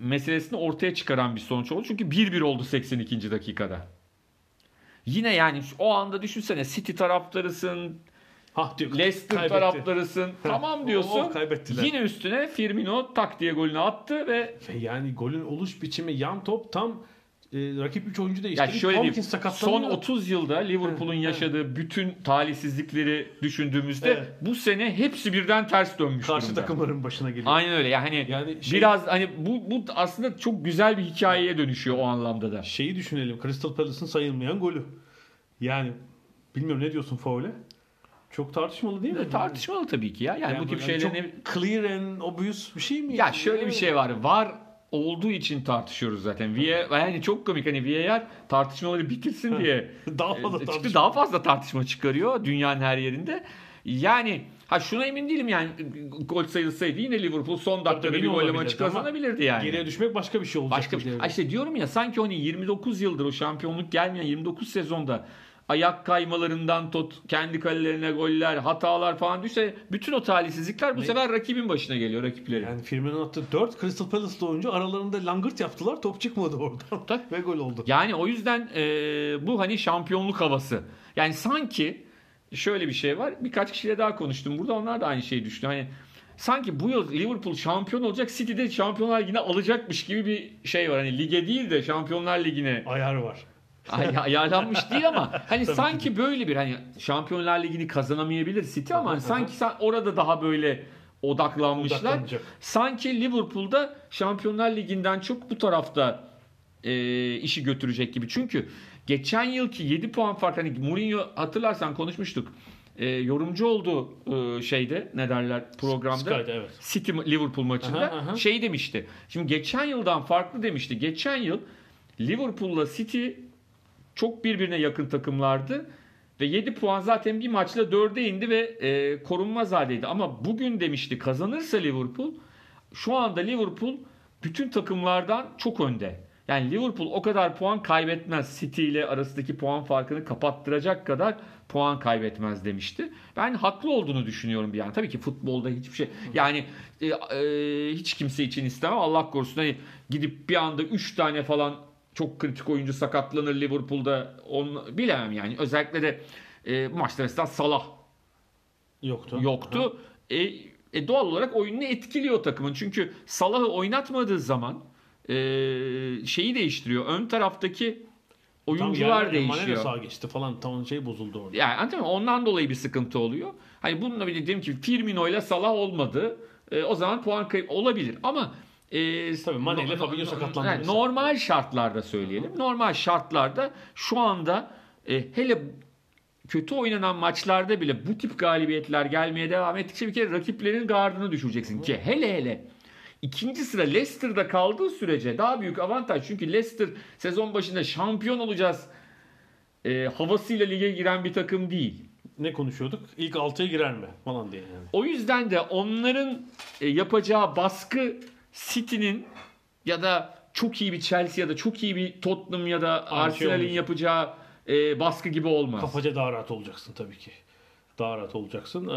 meselesini ortaya çıkaran bir sonuç oldu. Çünkü 1-1 oldu 82. dakikada. Yine yani o anda düşünsene City taraftarısın, Ha diyor. Leicester kaybetti. taraftarısın. tamam diyorsun. Oh, kaybettiler. Yine üstüne Firmino tak diye golünü attı ve Ve yani golün oluş biçimi yan top tam rakip 3 oyuncu ya değiştirdi. şöyle. Tompkins Son sakatlanıyor. 30 yılda Liverpool'un Evet, yaşadığı bütün talihsizlikleri düşündüğümüzde Evet. bu sene hepsi birden ters dönmüş karşı durumda. takımların başına geliyor. Aynen öyle. Yani, Yani şey- biraz hani bu bu aslında çok güzel bir hikayeye dönüşüyor o anlamda da. Şeyi düşünelim. Crystal Palace'ın sayılmayan golü. Yani bilmiyorum ne diyorsun faule? Çok tartışmalı değil mi? E, Tartışmalı tabii ki ya. Yani, bu tip şeylerin çok clear and obvious bir şey mi? Ya şöyle bir şey var. Var olduğu için tartışıyoruz zaten. VAR yani çok komik hani VAR tartışmaları bitirsin diye Daha fazla e, çıktı tartışma. daha fazla tartışma çıkarıyor dünyanın her yerinde. Yani ha şuna emin değilim yani gol sayılsaydı yine Liverpool son dakikada bir golle maçı kazanabilirdi yani. Geriye düşmek başka bir şey olacak. Başka bir şey. İşte diyorum ya sanki hani 29 yıldır o şampiyonluk gelmeyen 29 sezonda ayak kaymalarından tut kendi kalelerine goller, hatalar falan düşse bütün o talihsizlikler bu Ne? sefer rakibin başına geliyor rakiplerin. Yani Firmino'nun attığı 4 Crystal Palace'lı oyuncu aralarında langırt yaptılar. Top çıkmadı oradan. Tabii. Ve gol oldu. Yani o yüzden e, bu hani şampiyonluk havası. Yani sanki şöyle bir şey var. Birkaç kişiyle daha konuştum. Burada onlar da aynı şeyi düşünüyor. Hani sanki bu yıl Liverpool şampiyon olacak, City de Şampiyonlar Ligi'ne alacakmış gibi bir şey var. Hani lige değil de Şampiyonlar Ligi'ne Ayar var. Ay- ayarlanmış değil ama hani sanki böyle bir hani Şampiyonlar Ligi'ni kazanamayabilir City ama hani sanki sen orada daha böyle odaklanmışlar. Odaklanacak. Sanki Liverpool'da Şampiyonlar Ligi'nden çok bu tarafta e, işi götürecek gibi. Çünkü geçen yılki 7 puan fark hani Mourinho hatırlarsan konuşmuştuk. E, yorumcu oldu e, şeyde ne derler programda. Sky'da evet. City Liverpool maçında Aha, aha. şey demişti. Şimdi geçen yıldan farklı demişti. Geçen yıl Liverpool'la City çok birbirine yakın takımlardı. Ve 7 puan zaten bir maçla 4'e indi ve e, korunmaz haldeydi. Ama bugün demişti kazanırsa Liverpool şu anda Liverpool bütün takımlardan çok önde. Yani Liverpool o kadar puan kaybetmez. City ile arasındaki puan farkını kapattıracak kadar puan kaybetmez demişti. Ben haklı olduğunu düşünüyorum bir yani. Tabii ki futbolda hiçbir şey yani e, e, hiç kimse için istemem. Allah korusun hani gidip bir anda 3 tane falan çok kritik oyuncu sakatlanır Liverpool'da onu bilemem yani. Özellikle de e, bu maçta mesela Salah Yoktu. yoktu. E, e, doğal olarak oyununu etkiliyor takımın. Çünkü Salah'ı oynatmadığı zaman e, şeyi değiştiriyor. Ön taraftaki Tam oyuncular yerler- Mane de değişiyor. sağa geçti falan. Tam şey bozuldu orada. Yani anladın mı? Ondan dolayı bir sıkıntı oluyor. Hani bununla birlikte diyelim ki Firmino ile Salah olmadı. E, o zaman puan kayıp olabilir. Ama e, Tabii Mane ile no- Fabinho no- sakatlandı yani normal şartlarda söyleyelim. Normal şartlarda şu anda e, hele kötü oynanan maçlarda bile bu tip galibiyetler gelmeye devam ettikçe bir kere rakiplerin gardını düşüreceksin ki hele hele ikinci sıra Leicester'da kaldığı sürece daha büyük avantaj. Çünkü Leicester sezon başında şampiyon olacağız e, havasıyla lige giren bir takım değil. Ne konuşuyorduk? İlk 6'ya girer mi? Falan diye yani. O yüzden de onların e, yapacağı baskı City'nin ya da çok iyi bir Chelsea ya da çok iyi bir Tottenham ya da şey Arsenal'in yapacağı e, baskı gibi olmaz. Kafaca daha rahat olacaksın tabii ki. Daha rahat olacaksın. Ee,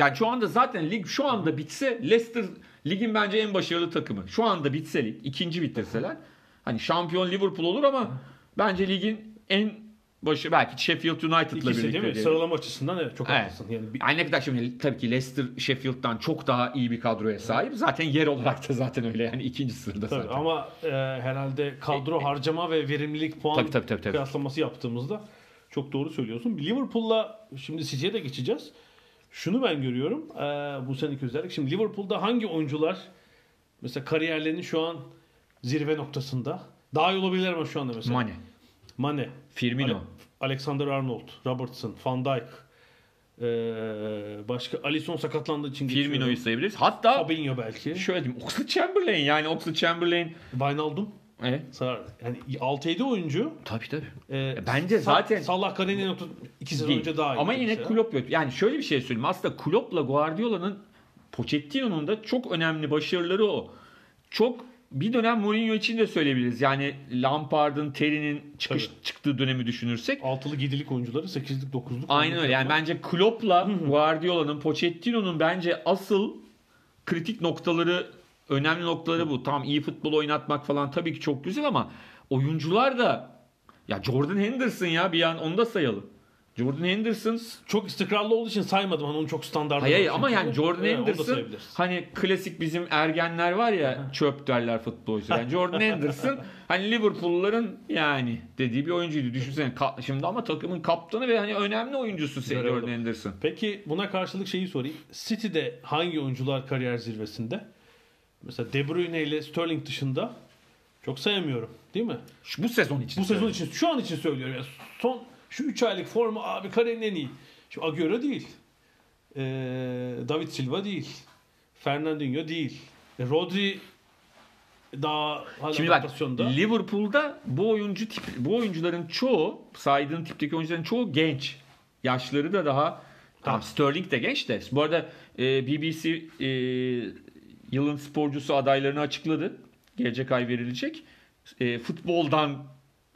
Yani şu anda zaten lig şu anda bitse Leicester ligin bence en başarılı takımı. Şu anda bitse lig, ikinci bitirseler hani şampiyon Liverpool olur ama bence ligin en başı belki Sheffield United'la ikisi birlikte. değil mi? diyelim. Sıralama açısından evet çok Evet. haklısın. Yani bir, ne kadar şimdi tabii ki Leicester Sheffield'dan çok daha iyi bir kadroya sahip. Zaten yer olarak da zaten öyle yani ikinci sırada tabii zaten. ama e, herhalde kadro harcama ve verimlilik puan Tabii, tabii, tabii, tabii. kıyaslaması yaptığımızda çok doğru söylüyorsun. Liverpool'la şimdi City'ye de geçeceğiz. Şunu ben görüyorum. e, bu seneki özellik. Şimdi Liverpool'da hangi oyuncular mesela kariyerlerinin şu an zirve noktasında daha iyi olabilirler ama şu anda mesela. Mane, Mane, Firmino. Ale- Alexander Arnold, Robertson, Van Dijk, e, başka Alisson sakatlandığı için Firmino'yu sayabiliriz. Hatta Fabinho belki. şöyle diyeyim Oxlade Chamberlain yani Oxlade Chamberlain Wijnaldum. Evet. Sağ- Yani 6-7 oyuncu. Tabii tabii. E, bence Sa- zaten- Salah 2 sezon Değil. önce daha iyi. Ama yine mesela. Klopp yok. Yani şöyle bir şey söyleyeyim. Aslında Klopp'la Guardiola'nın Pochettino'nun da çok önemli başarıları o. Çok bir dönem Mourinho için de söyleyebiliriz. Yani Lampard'ın, Terry'nin çıkış Tabii. çıktığı dönemi düşünürsek. Altılı gidilik oyuncuları 8'lik 9'luk. Aynen öyle. Yani bence Klopp'la Guardiola'nın, Pochettino'nun bence asıl kritik noktaları, önemli noktaları bu. Tam iyi futbol oynatmak falan tabii ki çok güzel ama oyuncular da ya Jordan Henderson ya bir an onu da sayalım. Jordan Henderson çok istikrarlı olduğu için saymadım. Hani onun çok standartı Hayır, hayır ama yani Jordan Henderson sayabiliriz. hani klasik bizim ergenler var ya çöp derler futbolcu. Yani Jordan Henderson hani Liverpool'ların yani dediği bir oyuncuydu. Düşünsene şimdi ama takımın kaptanı ve hani önemli oyuncusu se- Görelim. Jordan Henderson. Peki buna karşılık şeyi sorayım. City'de hangi oyuncular kariyer zirvesinde? Mesela De Bruyne ile Sterling dışında çok sayamıyorum. Değil mi? Şu, bu sezon için. Bu sezon için şu an için söylüyorum. Yani son şu 3 aylık formu abi kariyerin en iyi. Şimdi Agüero değil. Ee, David Silva değil. Fernandinho değil. E, Rodri daha hala Şimdi bak. Liverpool'da bu oyuncu tip bu oyuncuların çoğu saydığın tipteki oyuncuların çoğu genç. Yaşları da daha tamam Sterling de genç de. Bu arada e, BBC e, yılın sporcusu adaylarını açıkladı. Gelecek ay verilecek. E, futboldan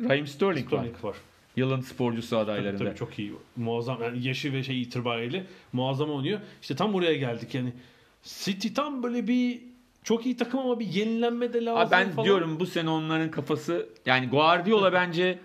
Raheem Sterling, var. Sterling var. Yılın sporcusu Tabii, adaylarında. tabii çok iyi. Muazzam yani yaşı ve şey itibariyle muazzam oynuyor. İşte tam buraya geldik yani. City tam böyle bir çok iyi takım ama bir yenilenme de lazım Abi ben falan. diyorum bu sene onların kafası yani Guardiola bence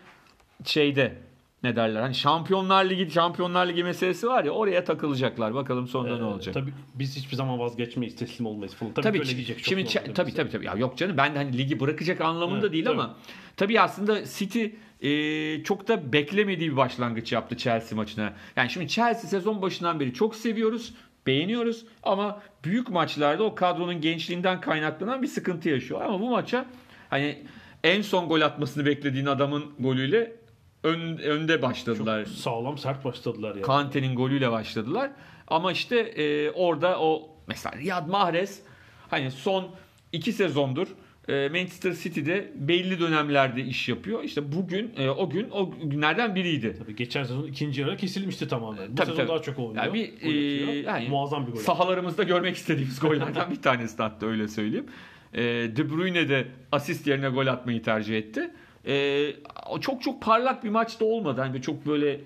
şeyde ne derler hani Şampiyonlar Ligi Şampiyonlar Ligi meselesi var ya oraya takılacaklar. Bakalım sonunda ne Ee, olacak. Tabii biz hiçbir zaman vazgeçmeyiz, teslim olmayız falan. Tabii, Tabii, böyle diyecek çok şimdi çe- tabii tabii tabii ya yok canım ben de hani ligi bırakacak anlamında Evet, değil tabii. ama tabii aslında City e, çok da beklemediği bir başlangıç yaptı Chelsea maçına. Yani şimdi Chelsea sezon başından beri çok seviyoruz, beğeniyoruz ama büyük maçlarda o kadronun gençliğinden kaynaklanan bir sıkıntı yaşıyor. Ama bu maça hani en son gol atmasını beklediğin adamın golüyle ön, önde başladılar. Çok sağlam sert başladılar yani. Kante'nin golüyle başladılar. Ama işte e, orada o mesela Riyad Mahrez hani son iki sezondur e, Manchester City'de belli dönemlerde iş yapıyor. İşte bugün e, o gün o günlerden biriydi. Tabii geçen sezon ikinci yarı kesilmişti tamamen. Bu Tabii, sezon tabii. daha çok oynuyor. Yani bir, e, yani Muazzam bir gol. Sahalarımızda görmek istediğimiz gollerden bir tanesi hatta öyle söyleyeyim. E, De Bruyne de asist yerine gol atmayı tercih etti. E, o çok çok parlak bir maç da olmadı. Hani çok böyle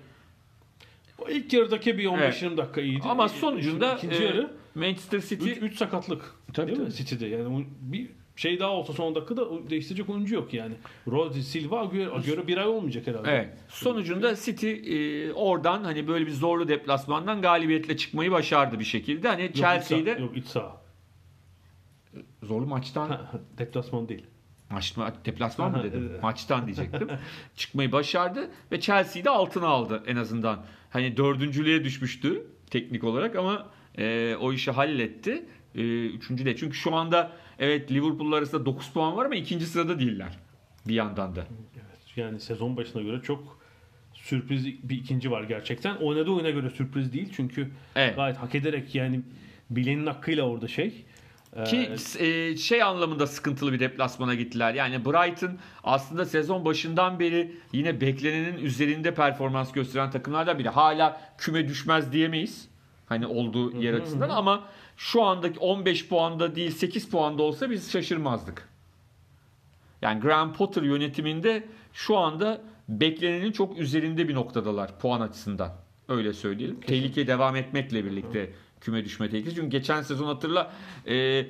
ilk yarıdaki bir 15-20 Evet. dakika iyiydi. ama sonucunda ikinci e, yarı Manchester City 3 sakatlık. Tabii, değil mi tabii. City'de? Yani bir şey daha olsa son dakikada değiştirecek oyuncu yok yani. Rodri, Silva, Agüero, Agüero bir ay olmayacak herhalde. Evet. Sonucunda City e, oradan hani böyle bir zorlu deplasmandan galibiyetle çıkmayı başardı bir şekilde. Hani Yok, Chelsea'yi iç de saha- Yok iç saha. zorlu maçtan Deplasman değil. Maç deplasman mı dedim? Maçtan diyecektim. Çıkmayı başardı ve Chelsea'yi de altına aldı en azından. Hani dördüncülüğe düşmüştü teknik olarak ama e, o işi halletti. E, üçüncü de. Çünkü şu anda evet Liverpool'la arasında 9 puan var ama ikinci sırada değiller. Bir yandan da. Evet, yani sezon başına göre çok sürpriz bir ikinci var gerçekten. Oynadığı oyuna göre sürpriz değil çünkü Evet. gayet hak ederek yani bilenin hakkıyla orada şey. Ki e, şey anlamında sıkıntılı bir deplasmana gittiler. Yani Brighton aslında sezon başından beri yine beklenenin üzerinde performans gösteren takımlardan biri. Hala küme düşmez diyemeyiz. Hani olduğu yer açısından ama şu andaki 15 puanda değil 8 puanda olsa biz şaşırmazdık. Yani Graham Potter yönetiminde şu anda beklenenin çok üzerinde bir noktadalar puan açısından. Öyle söyleyelim. Tehlike devam etmekle birlikte küme düşme tehlikesi. Çünkü geçen sezon hatırla e,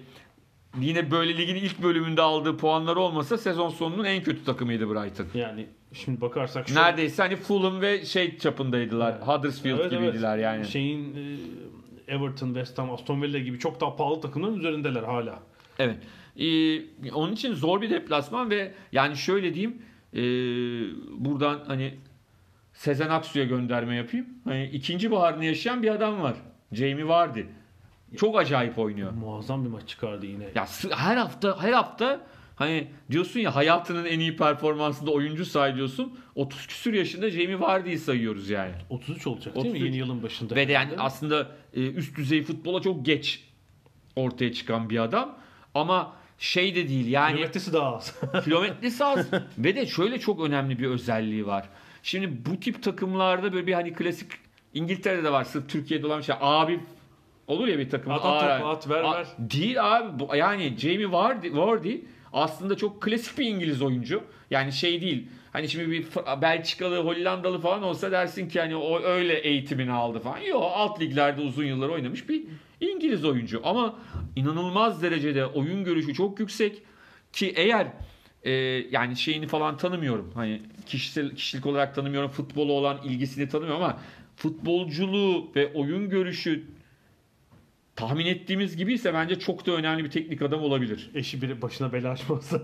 yine böyle ligin ilk bölümünde aldığı puanlar olmasa sezon sonunun en kötü takımıydı Brighton. yani şimdi bakarsak şu- Neredeyse hani Fulham ve şey çapındaydılar. Huddersfield Evet, evet. gibiydiler yani. Şeyin e, Everton, West Ham, Aston Villa gibi çok daha pahalı takımların üzerindeler hala. Evet. Ee, onun için zor bir deplasman ve yani şöyle diyeyim ee, buradan hani Sezen Aksu'ya gönderme yapayım. Hani ikinci baharını yaşayan bir adam var. Jamie Vardy. Çok acayip oynuyor. Muazzam bir maç çıkardı yine. Ya her hafta her hafta hani diyorsun ya hayatının en iyi performansında oyuncu say diyorsun. 30 küsür yaşında Jamie Vardy'yi sayıyoruz yani. 33 olacak değil 33. mi yeni yılın başında? Ve de yani aslında e, üst düzey futbola çok geç ortaya çıkan bir adam. Ama şey de değil yani Kilometresi daha az. kilometresi az. Ve de şöyle çok önemli bir özelliği var. Şimdi bu tip takımlarda böyle bir hani klasik İngiltere'de de var sırf Türkiye'de olan bir şey. Abi olur ya bir takım. At, at, topu, at, ver, ver. Değil abi. Bu, yani Jamie Vardy, Vardy aslında çok klasik bir İngiliz oyuncu. Yani şey değil. Hani şimdi bir Belçikalı, Hollandalı falan olsa dersin ki hani o öyle eğitimini aldı falan. Yok alt liglerde uzun yıllar oynamış bir İngiliz oyuncu. Ama inanılmaz derecede oyun görüşü çok yüksek. Ki eğer e, yani şeyini falan tanımıyorum. Hani kişisel kişilik olarak tanımıyorum. Futbolu olan ilgisini tanımıyorum ama futbolculuğu ve oyun görüşü tahmin ettiğimiz gibiyse bence çok da önemli bir teknik adam olabilir. Eşi biri başına bela açmazsa.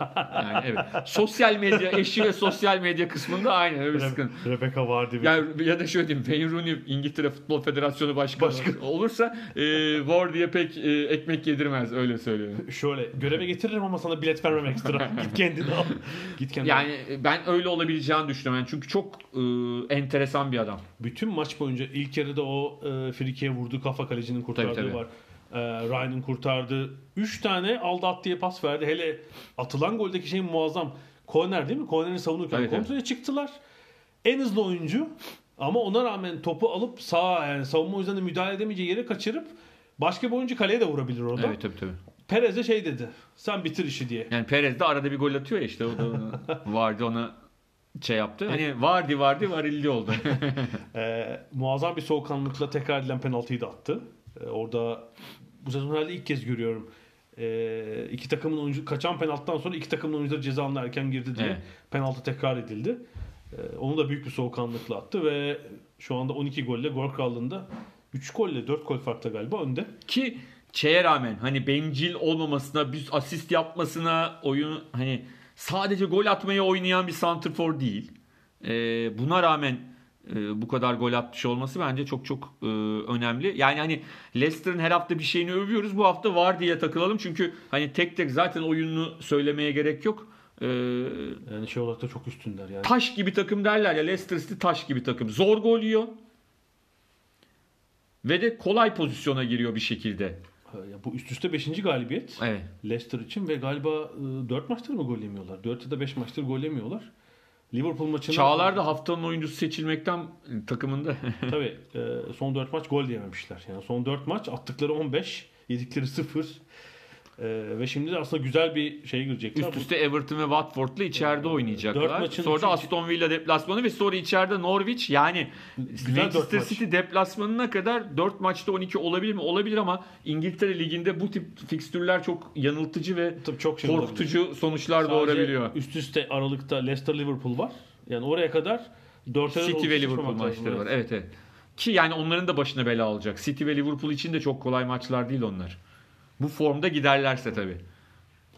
Yani evet. Sosyal medya, eşi ve sosyal medya kısmında aynen öyle bir sıkıntı. Rebecca vardı. Yani ya da şöyle diyeyim Wayne Rooney İngiltere Futbol Federasyonu Başkanı olursa e, Wardy'ye pek e, ekmek yedirmez öyle söylüyorum. Şöyle göreve getiririm ama sana bilet vermem ekstra. Git kendini al. Git kendini al. Yani ben öyle olabileceğini düşünüyorum. Yani çünkü çok e, enteresan bir adam. Bütün maç boyunca ilk yarıda o e, frikeye vurduğu kafa kalecinin kurtardığı Tabii, tabii. var. E, Ryan'ın kurtardığı 3 tane aldı at diye pas verdi. Hele atılan goldeki şey muazzam. Korner değil mi? Kornerin savunurken Tabii, tabii. kontrole çıktılar. En hızlı oyuncu ama ona rağmen topu alıp sağa yani savunma oyuncularına müdahale edemeyeceği yere kaçırıp başka bir oyuncu kaleye de vurabilir orada. Evet tabii tabii. Perez de şey dedi. Sen bitir işi diye. Yani Perez de arada bir gol atıyor ya işte o da vardı ona şey yaptı. Hani vardı vardı varildi oldu. Ee, muazzam bir soğukkanlılıkla tekrar edilen penaltıyı da attı. Ee, orada bu sezon herhalde ilk kez görüyorum. Ee, iki takımın oyuncu kaçan penaltıdan sonra iki takımın oyuncuları ceza alanına erken girdi diye Evet. penaltı tekrar edildi. Ee, onu da büyük bir soğukkanlılıkla attı ve şu anda 12 golle gol krallığında 3 golle 4 gol farkla galiba önde. Ki şeye rağmen hani bencil olmamasına, bir asist yapmasına, oyun hani sadece gol atmaya oynayan bir santrfor değil. Ee, buna rağmen e, bu kadar gol atmış olması bence çok çok e, önemli. Yani hani Leicester'ın her hafta bir şeyini övüyoruz. Bu hafta var diye takılalım. Çünkü hani tek tek zaten oyununu söylemeye gerek yok. Ee, Yani şey olarak da çok üstünler yani. taş gibi takım derler ya Leicester City taş gibi takım. Zor gol yiyor. Ve de kolay pozisyona giriyor bir şekilde. Bu üst üste 5. galibiyet Evet. Leicester için ve galiba 4 maçtır mı gol yemiyorlar? 4 ya da 5 maçtır gol yemiyorlar. Liverpool maçında Çağlar da haftanın oyuncusu seçilmekten takımında. Tabii e, son 4 maç gol yememişler. Yani son 4 maç attıkları 15, yedikleri 0. Ee, ve şimdi de aslında güzel bir şey girecekler. Üst üste Everton ve Watford'la içeride Dört oynayacaklar. maçın Sonra da Aston Villa deplasmanı ve sonra içeride Norwich. Yani Güzel Manchester maç. City deplasmanına kadar 4 maçta 12 olabilir mi? Olabilir ama İngiltere Ligi'nde bu tip fikstürler çok yanıltıcı ve Tabii çok şey olabilir. korkutucu sonuçlar Sadece doğurabiliyor. Üst üste Aralık'ta Leicester Liverpool var. Yani oraya kadar 4 City ve Liverpool maçları var. Evet evet. Ki yani onların da başına bela olacak. City ve Liverpool için de çok kolay maçlar değil onlar. Bu formda giderlerse tabii.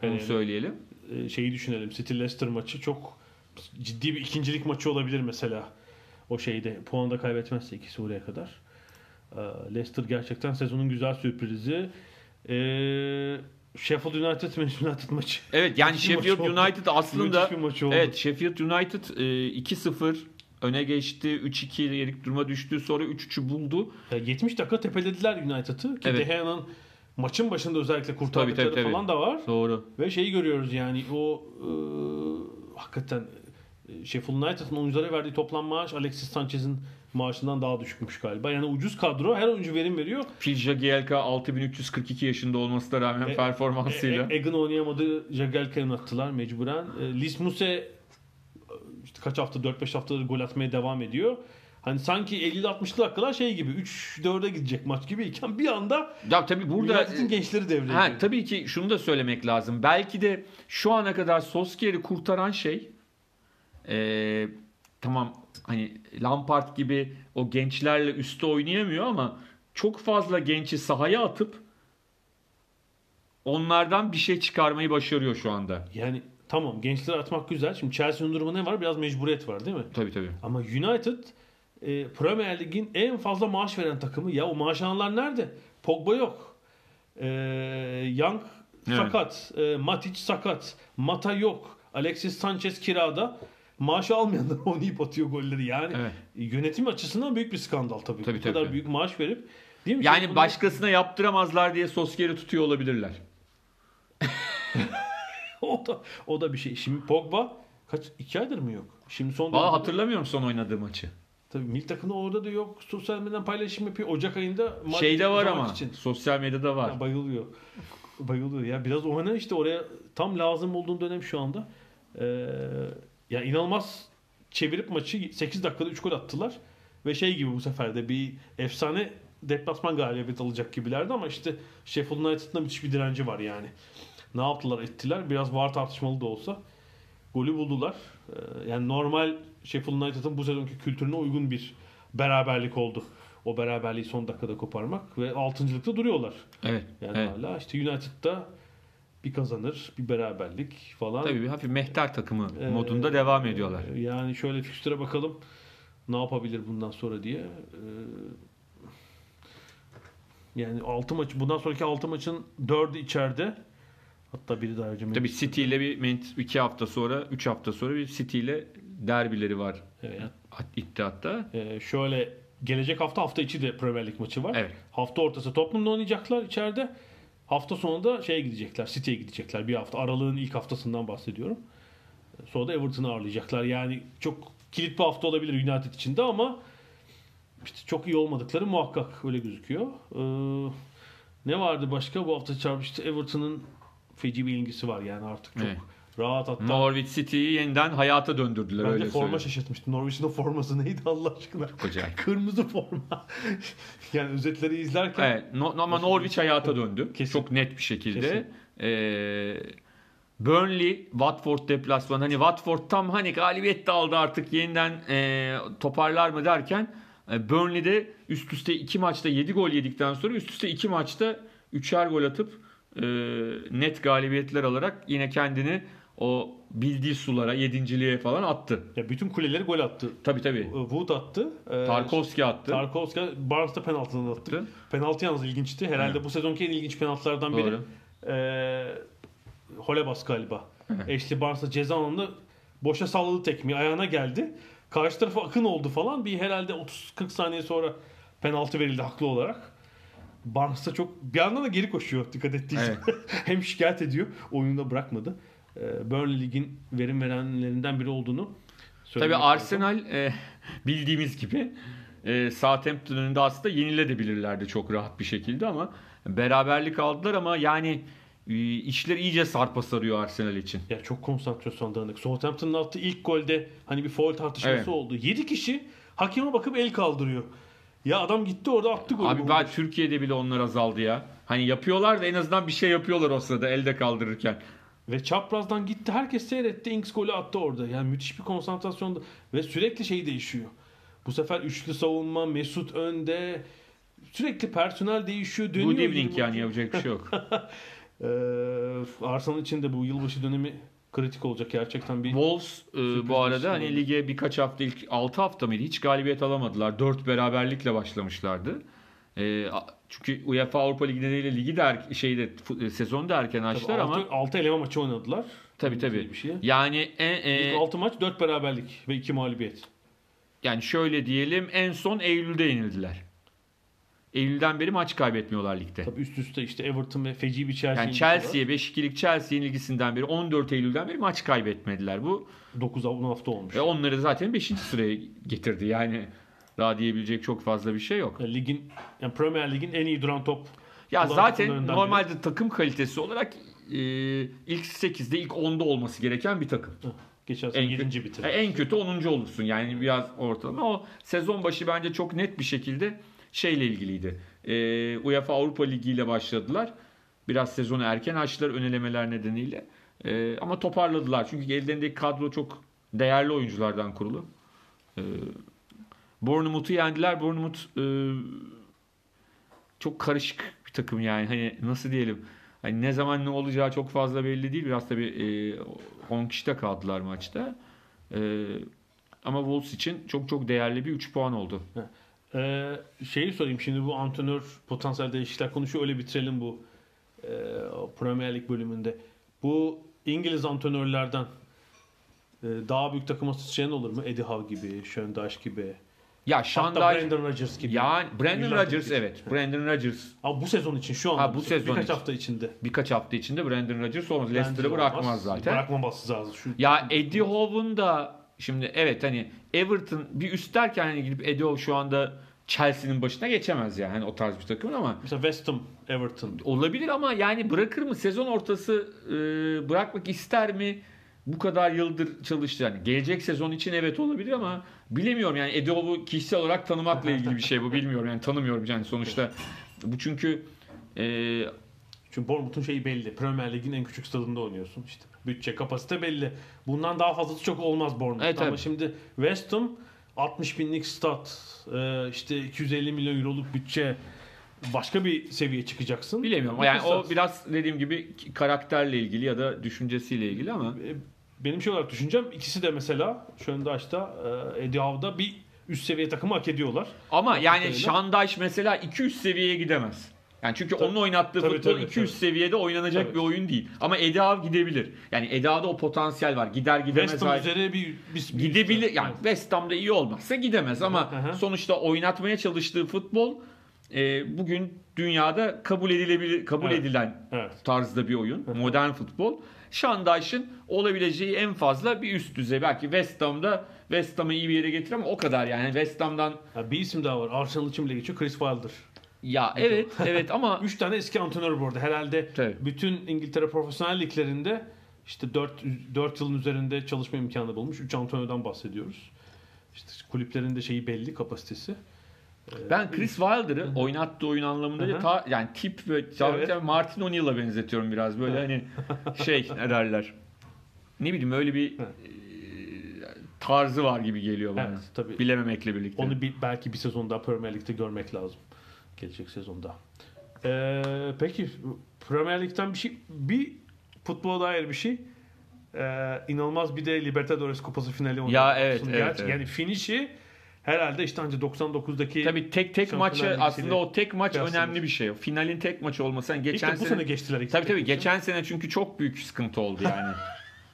Onu Evet. söyleyelim. Ee, şeyi düşünelim. City Leicester maçı çok ciddi bir ikincilik maçı olabilir mesela. O şeyde puan da kaybetmezse ikisi oraya kadar. Ee, Leicester gerçekten sezonun güzel sürprizi. Ee, Sheffield United Manchester United maçı. Evet yani Müthiş Sheffield maç oldu. United aslında oldu. evet Sheffield United e, 2-0 öne geçti. 3-2 yerik duruma düştü. Sonra 3-3'ü buldu. Ya 70 dakika tepelediler United'ı. Ki Evet. De Gea'nın maçın başında özellikle kurtardıkları Tabii, tabii, tabii. falan da var. Doğru. Ve şeyi görüyoruz yani o e, hakikaten e, Sheffield United'ın oyunculara verdiği toplam maaş Alexis Sanchez'in maaşından daha düşükmüş galiba. Yani ucuz kadro her oyuncu verim veriyor. Phil Jagielka 6342 yaşında olmasına rağmen E- performansıyla. E, Egan oynayamadı. Jagelka'yı attılar mecburen. E, Lismus'e e, işte kaç hafta 4-5 haftadır gol atmaya devam ediyor. Hani sanki 50-60'lı dakikalar şey gibi 3-4'e gidecek maç gibiyken bir anda ya tabii burada United'ın gençleri devreye Ha, giriyor. tabii ki şunu da söylemek lazım. Belki de şu ana kadar Solskjaer'i kurtaran şey eee, tamam hani Lampard gibi o gençlerle üstte oynayamıyor ama çok fazla genci sahaya atıp onlardan bir şey çıkarmayı başarıyor şu anda. Yani tamam gençleri atmak güzel. Şimdi Chelsea'nin durumu ne var? Biraz mecburiyet var değil mi? Tabii tabii. Ama United e, Premier Lig'in en fazla maaş veren takımı. Ya o maaş alanlar nerede? Pogba yok. E, Young Evet. sakat. E, Matic sakat. Mata yok. Alexis Sanchez kirada. Maaş almayanlar oynayıp atıyor golleri. Yani Evet. yönetim açısından büyük bir skandal tabii. Tabii, Bu tabii, kadar tabii. büyük maaş verip değil mi? Yani Şimdi başkasına yaptıramazlar diye Solskjaer'i tutuyor olabilirler. o da o da bir şey. Şimdi Pogba kaç iki aydır mı yok? Şimdi son Valla hatırlamıyorum son oynadığı maçı. Tabii milli takımda orada da yok. Sosyal medyadan paylaşım yapıyor. Ocak ayında Şeyde var ama için. sosyal medyada var. Ya bayılıyor. Bayılıyor. Ya biraz oyna işte oraya tam lazım olduğun dönem şu anda. Ee, ya inanılmaz çevirip maçı 8 dakikada 3 gol attılar. Ve şey gibi bu sefer de bir efsane deplasman galibiyet alacak gibilerdi ama işte Sheffield United'ın da müthiş bir direnci var yani. Ne yaptılar ettiler. Biraz var tartışmalı da olsa golü buldular. Ee, yani normal Sheffield United'ın bu sezonki kültürüne uygun bir beraberlik oldu. O beraberliği son dakikada koparmak ve altıncılıkta duruyorlar. Evet. Yani evet. hala işte United'da bir kazanır, bir beraberlik falan. Tabii bir hafif mehter takımı Ee, modunda devam ediyorlar. Yani şöyle fikstüre bakalım ne yapabilir bundan sonra diye. Ee, yani 6 maç bundan sonraki 6 maçın 4'ü içeride. Hatta biri daha önce. Tabii City ile bir men- iki hafta sonra, üç hafta sonra bir City ile derbileri var Evet. Hat- iddiatta. Ee, şöyle gelecek hafta hafta içi de Premier Lig maçı var. Evet. Hafta ortası Tottenham'da oynayacaklar içeride. Hafta sonunda şeye gidecekler. City'ye gidecekler. Bir hafta aralığın ilk haftasından bahsediyorum. Sonra da Everton'ı ağırlayacaklar. Yani çok kilit bir hafta olabilir United için de ama işte çok iyi olmadıkları muhakkak öyle gözüküyor. Ee, ne vardı başka? Bu hafta çarpıştı. Everton'ın feci bir ilgisi var yani artık çok Evet. Rahat hatta. Norwich City'yi yeniden hayata döndürdüler ben öyle forma söyleyeyim. şaşırtmıştım. Norwich'in o forması neydi Allah aşkına? Acayip. Kırmızı forma. yani özetleri izlerken Evet, no- ama Norwich hayata döndü. Kesin. Çok net bir şekilde. Kesin. Ee, Burnley, Watford deplasmanı. Hani Watford tam hani galibiyet de aldı artık yeniden e, toparlar mı derken e, Burnley'de üst üste iki maçta 7 gol yedikten sonra üst üste iki maçta üçer gol atıp e, net galibiyetler alarak yine kendini o bildiği sulara, yedinciliğe falan attı. ya bütün kuleleri gol attı. Tabii tabii. Ee, Wood attı. Ee, Tarkovski attı. Tarkovski Barnes da penaltıdan attı. Attı. Penaltı yalnız ilginçti. Herhalde Evet. bu sezonki en ilginç penaltılardan biri. Doğru. Ee, Holebas galiba. Ashley Barnes'a ceza alanında boşa salladı tekmeyi. Ayağına geldi. Karşı tarafa akın oldu falan. Bir herhalde 30-40 saniye sonra penaltı verildi haklı olarak. Barnes da çok bir yandan da geri koşuyor dikkat ettiysen. Hem şikayet ediyor. Oyunda bırakmadı. Ee, Burnley Lig'in verim verenlerinden biri olduğunu Tabii söylemek lazım. Arsenal e, bildiğimiz gibi e, Southampton önünde aslında yenilebilirlerdi çok rahat bir şekilde ama beraberlik aldılar ama yani e, işler iyice sarpa sarıyor Arsenal için. Ya çok konsantrasyon dağınık. Southampton'ın attığı ilk golde hani bir foul tartışması Evet. oldu. 7 kişi hakeme bakıp el kaldırıyor. Ya adam gitti orada attı golü. Abi ben Türkiye'de bile onlar azaldı ya. Hani yapıyorlar da en azından bir şey yapıyorlar o sırada elde kaldırırken. Ve çaprazdan gitti. Herkes seyretti. Ings golü attı orada. Yani müthiş bir konsantrasyonda. Ve sürekli şey değişiyor. Bu sefer üçlü savunma, Mesut önde. Sürekli personel değişiyor. Dönüyor. Good evening yani yapacak bir şey yok. Ee, Arsenal için de bu yılbaşı dönemi kritik olacak gerçekten bir. Wolves e, bu arada hani oldu. lige birkaç hafta ilk 6 hafta mıydı hiç galibiyet alamadılar. 4 beraberlikle başlamışlardı. E, çünkü UEFA Avrupa Ligi nedeniyle ligi de er, şeyde e, sezonu da erken açtılar ama 6 eleme maçı oynadılar. tabii tabii. Bir şey. Yani e, İlk 6 maç 4 beraberlik ve 2 mağlubiyet. yani şöyle diyelim en son Eylül'de yenildiler. Eylül'den beri maç kaybetmiyorlar ligde. Tabii üst üste işte Everton ve feci bir Chelsea. Yani Chelsea'ye 5-2'lik Chelsea yenilgisinden beri 14 Eylül'den beri maç kaybetmediler. Bu 9 hafta olmuş. ve onları zaten 5. sıraya getirdi. Yani daha diyebilecek çok fazla bir şey yok. Yani ligin yani Premier Lig'in en iyi duran top. Ya zaten normalde takım kalitesi olarak e, ilk 8'de ilk 10'da olması gereken bir takım. Geçen sene En 7. kötü- bitirdi. E, En kötü 10. olursun yani biraz ortalama. O sezon başı bence çok net bir şekilde şeyle ilgiliydi. E, UEFA Avrupa Ligi ile başladılar. Biraz sezonu erken açtılar önelemeler nedeniyle. E, ama toparladılar. Çünkü ellerindeki kadro çok değerli oyunculardan kurulu. E, Bournemouth'u yendiler. Bournemouth e, çok karışık bir takım yani. Hani nasıl diyelim? Hani ne zaman ne olacağı çok fazla belli değil. Biraz tabii e, 10 kişi de kaldılar maçta. E, ama Wolves için çok çok değerli bir 3 puan oldu. Ee, şeyi sorayım şimdi bu antrenör potansiyel değişiklikler konuşuyor öyle bitirelim bu e, Premier Lig bölümünde. Bu İngiliz antrenörlerden e, daha büyük takıma sıçrayan olur mu? Eddie Howe gibi, Schöndash gibi. Ya Hatta Şanday Brandon Rodgers gibi. yani Brandon Rodgers evet. Brandon Rodgers Ama bu sezon için şu an. Ha, bu sezon Birkaç için. hafta içinde. birkaç hafta içinde Brandon Rodgers olmaz. Leicester'ı olmaz. bırakmaz zaten. Bırakmaması lazım. Şu, Ya Eddie Howe'un da şimdi evet hani Everton bir üst derken hani gidip Eddie Howe şu anda Chelsea'nin başına geçemez yani hani o tarz bir takım ama Mesela West Ham, Everton. olabilir ama yani bırakır mı? Sezon ortası e, bırakmak ister mi? Bu kadar yıldır çalıştı. Yani gelecek sezon için evet olabilir ama bilemiyorum yani Eddie Howe'u kişisel olarak tanımakla ilgili bir şey bu bilmiyorum yani tanımıyorum yani sonuçta bu çünkü e, Çünkü Bournemouth'un şeyi belli. Premier Lig'in en küçük stadında oynuyorsun. İşte bütçe, kapasite belli. Bundan daha fazlası çok olmaz Bournemouth. Evet, Ama evet. şimdi West Ham 60 binlik stat, e, işte 250 milyon euroluk bütçe başka bir seviye çıkacaksın. bilemiyorum. Yani o biraz dediğim gibi karakterle ilgili ya da düşüncesiyle ilgili ama E, benim şey olarak düşüncem ikisi de mesela Schöndaş'ta, e, Eddie Howe'da bir üst seviye takımı hak ediyorlar. Ama yani. Şandaş mesela 200 seviyeye gidemez. Yani çünkü Tabii. onun oynattığı Tabii, futbol tabii, 200 tabii. seviyede oynanacak Tabii. bir oyun değil. Ama Howe gidebilir. Yani Howe'da o potansiyel var. Gider gidemez. West Ham üzere bir, bir, bir Gidebilir. Yani West Ham'da iyi olmazsa gidemez ama hı. sonuçta oynatmaya çalıştığı futbol e, bugün dünyada kabul edilebilir kabul Evet. edilen Evet. tarzda bir oyun. Modern futbol. Şandaş'ın olabileceği en fazla bir üst düzey. Belki West Ham'da West Ham'ı iyi bir yere getirir ama o kadar yani. West Ham'dan Ha, bir isim daha var. Arsenal için bile geçiyor. Chris Wilder. ya evet evet ama 3 tane eski antrenör bu arada. Herhalde Tabii. bütün İngiltere profesyonel liglerinde işte 4, 4 yılın üzerinde çalışma imkanı bulmuş. 3 antrenörden bahsediyoruz. İşte kulüplerinde şeyi belli kapasitesi. Ben Chris Wilder'ı oynattığı oyun anlamında Hı hı. da ta, yani tip ve Evet. Martin O'Neill'a benzetiyorum biraz böyle hani şey ne derler. Ne bileyim öyle bir Evet. e, tarzı var gibi geliyor bana. Evet tabii. Bilememekle birlikte. Onu bir, belki bir sezon daha Premier Lig'de görmek lazım. Gelecek sezonda. Ee, peki Premier Lig'den bir şey bir futbola dair bir şey. Ee, inanılmaz bir de Libertadores Kupası finali. Ya evet, evet, gerçi- evet. Yani finişi herhalde işte ancak 99'daki Tabii tek tek maçı aslında o tek maç önemli bir şey. Finalin tek maçı olması. Yani geçen geçen bu sene, sene geçtiler. Tabii tabii için. geçen sene çünkü çok büyük sıkıntı oldu yani.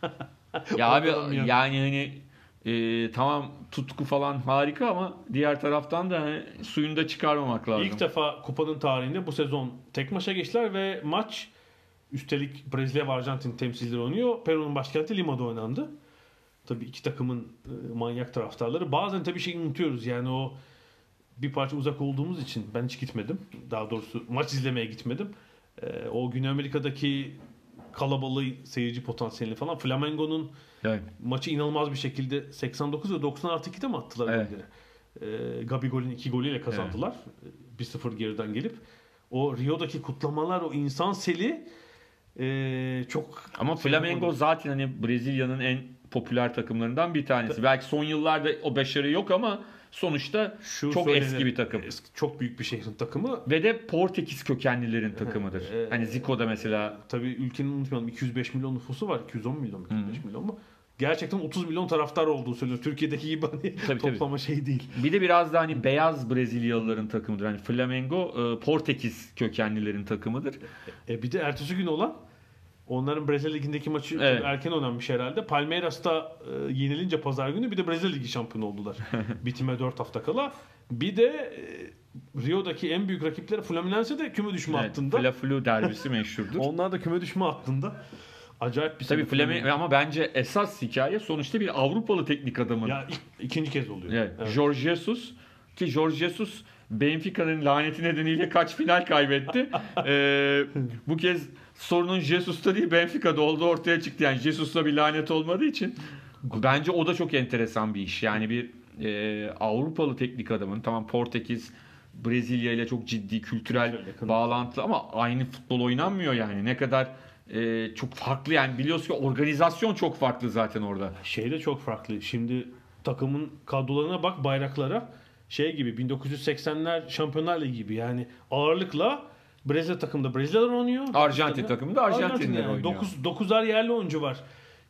ya abi yani hani e, tamam tutku falan harika ama diğer taraftan da hani suyunu da çıkarmamak lazım. İlk defa kupanın tarihinde bu sezon tek maça geçtiler ve maç üstelik Brezilya ve Arjantin temsilcileri oynuyor. Peru'nun başkenti Lima'da oynandı. Tabii iki takımın e, manyak taraftarları. Bazen tabii şey unutuyoruz yani o bir parça uzak olduğumuz için ben hiç gitmedim. Daha doğrusu maç izlemeye gitmedim. e, o Güney Amerika'daki kalabalığı seyirci potansiyelini falan Flamengo'nun Evet. maçı inanılmaz bir şekilde 89 ve 90 artı 2'de mi attılar Evet. golleri? Ee, Gabigol'ün iki golüyle kazandılar. 1-0 geriden gelip. O Rio'daki kutlamalar, o insan seli ee, çok... Ama Flamengo zaten hani Brezilya'nın en popüler takımlarından bir tanesi. Belki son yıllarda o başarı yok ama sonuçta Şu çok söylenir, eski bir takım. eski- çok büyük bir şehrin takımı. Ve de Portekiz kökenlilerin takımıdır. Ee, Hani Zico'da mesela Tabii ülkenin unutmayalım 205 milyon nüfusu var. 210 milyon, 205 milyon mu? Gerçekten 30 milyon taraftar olduğu söyleniyor. Türkiye'deki gibi hani tabii. toplama şey değil. bir de biraz da hani beyaz Brezilyalıların takımıdır. Hani Flamengo e, Portekiz kökenlilerin takımıdır. E bir de ertesi gün olan onların Brezilya Ligi'ndeki maçı Evet. erken oynanmış herhalde. Palmeiras'ta e, yenilince pazar günü bir de Brezilya Ligi şampiyonu oldular. Bitime 4 hafta kala. Bir de e, Rio'daki en büyük rakipleri Fluminense de küme düşme Evet, hattında. Fla Flu derbisi meşhurdur. Onlar da küme düşme hattında. Acayip bir Tabii Flamengo ama bence esas hikaye sonuçta bir Avrupalı teknik adamın. Ya ilk, ikinci kez oluyor. Evet. Evet. Jorge Jesus ki Jorge Jesus Benfica'nın laneti nedeniyle kaç final kaybetti. Ee, bu kez sorunun Jesus'ta değil Benfica'da olduğu ortaya çıktı. Yani Jesus'ta bir lanet olmadığı için bence o da çok enteresan bir iş. Yani bir e, Avrupalı teknik adamın tamam Portekiz Brezilya ile çok ciddi kültürel bağlantılı ama aynı futbol oynanmıyor yani. Ne kadar e, çok farklı yani biliyorsun ki organizasyon çok farklı zaten orada. Şey de çok farklı. Şimdi takımın kadrolarına bak bayraklara. Şey gibi 1980'ler Şampiyonlar Ligi gibi yani ağırlıkla Brezilya takımında Brezilyalılar oynuyor. Arjantin takımında Arjantinliler yani. oynuyor. 9 dokuzar yerli oyuncu var.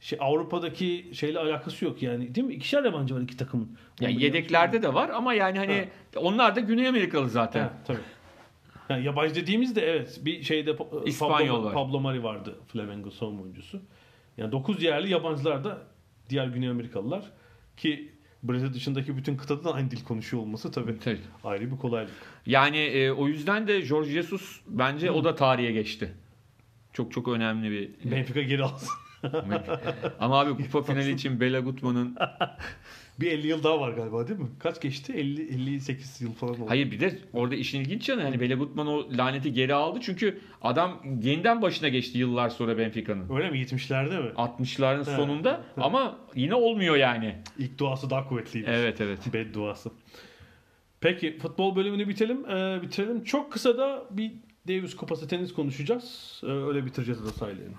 Şey Avrupa'daki şeyle alakası yok yani. Değil mi? İkişer yabancı var iki takımın. Yani yedeklerde de var ama yani hani onlar da Güney Amerikalı zaten. Ha, tabii. Yani yabancı dediğimizde evet bir şeyde İspanyol Pablo, var. Pablo Mari vardı Flamengo savunma oyuncusu. Yani 9 yerli yabancılar da diğer Güney Amerikalılar ki Brezilya dışındaki bütün kıtada da aynı dil konuşuyor olması tabii Tabii. ayrı bir kolaylık. Yani e, o yüzden de Jorge Jesus bence o da tarihe geçti. Çok çok önemli bir. Benfica geri alsın. Ama abi kupa finali için Bela Gutman'ın bir 50 yıl daha var galiba değil mi? Kaç geçti? 50 58 yıl falan oldu. hayır bir de orada işin ilginç yanı hani Bela Gutman o laneti geri aldı çünkü adam yeniden başına geçti yıllar sonra Benfica'nın. Öyle mi? 70'lerde mi? 60'ların Evet. sonunda ama yine olmuyor yani. İlk duası daha kuvvetliymiş. Evet evet. Bed duası. Peki futbol bölümünü bitelim. Ee, bitirelim. Çok kısa da bir Davis Kupası tenis konuşacağız. Ee, öyle bitireceğiz da sayılarını.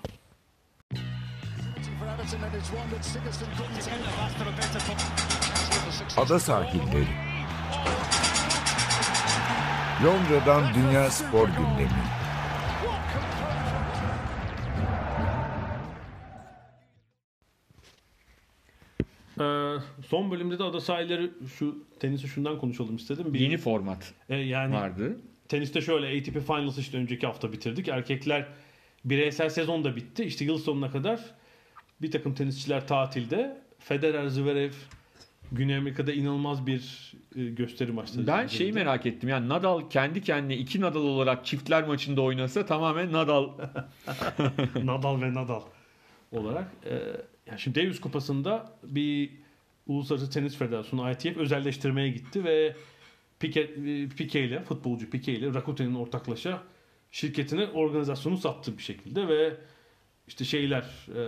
Ada sahilleri. Londra'dan Dünya Spor Gündemi. Ee, son bölümde de ada sahilleri şu tenisi şundan konuşalım istedim. Bir, Yeni format e, yani vardı. teniste şöyle ATP Finals işte önceki hafta bitirdik. Erkekler bireysel sezon da bitti. İşte yıl sonuna kadar bir takım tenisçiler tatilde. Federer, Zverev Güney Amerika'da inanılmaz bir e, gösteri maçları. Ben şeyi merak ettim. Yani Nadal kendi kendine iki Nadal olarak çiftler maçında oynasa tamamen Nadal Nadal ve Nadal olarak. E, yani şimdi Davis Kupası'nda bir Uluslararası Tenis Federasyonu ITF özelleştirmeye gitti ve Piquet, e, Piquet ile futbolcu Piquet ile Rakuten'in ortaklaşa şirketine organizasyonu sattı bir şekilde ve işte şeyler e,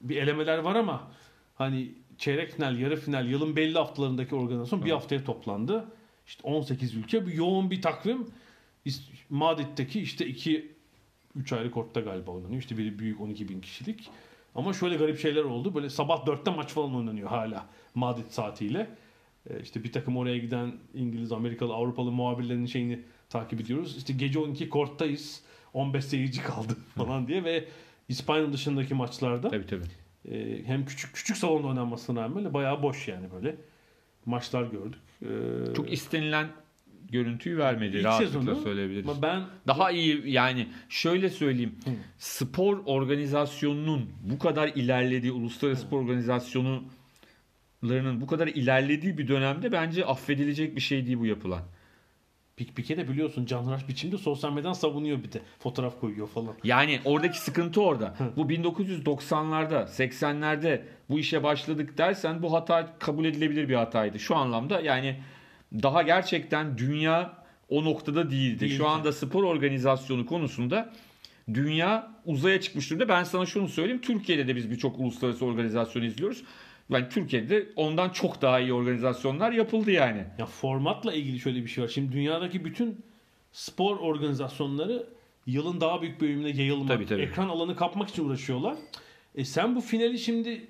bir elemeler var ama hani çeyrek final, yarı final, yılın belli haftalarındaki organizasyon bir haftaya toplandı. İşte 18 ülke bir yoğun bir takvim. Madrid'deki işte iki 3 ayrı kortta galiba oynanıyor. İşte biri büyük 12 bin kişilik. Ama şöyle garip şeyler oldu. Böyle sabah 4'te maç falan oynanıyor hala Madrid saatiyle. Ee, İşte bir takım oraya giden İngiliz, Amerikalı, Avrupalı muhabirlerin şeyini takip ediyoruz. İşte gece 12 korttayız. 15 seyirci kaldı falan diye ve İspanya dışındaki maçlarda tabii tabii. e, hem küçük küçük salonda oynanmasına rağmen böyle bayağı boş yani böyle maçlar gördük. Ee, Çok istenilen görüntüyü vermedi. İlk Rahatlıkla sezonu söyleyebiliriz. ama ben Daha iyi yani şöyle söyleyeyim. Hı. Spor organizasyonunun bu kadar ilerlediği, uluslararası spor organizasyonlarının bu kadar ilerlediği bir dönemde bence affedilecek bir şey değil bu yapılan. Pik Pike de biliyorsun canhıraş biçimde sosyal medyadan savunuyor bir de. Fotoğraf koyuyor falan. Yani oradaki sıkıntı orada. Bu 1990'larda, 80'lerde bu işe başladık dersen bu hata kabul edilebilir bir hataydı. Şu anlamda yani daha gerçekten dünya o noktada değildi. Değildi. Şu anda spor organizasyonu konusunda dünya uzaya çıkmış durumda. Ben sana şunu söyleyeyim. Türkiye'de de biz birçok uluslararası organizasyon izliyoruz. Yani Türkiye'de ondan çok daha iyi organizasyonlar yapıldı yani. Ya formatla ilgili şöyle bir şey var. Şimdi dünyadaki bütün spor organizasyonları yılın daha büyük bölümüne yayılmak, Tabii, tabii. ekran alanı kapmak için uğraşıyorlar. E sen bu finali şimdi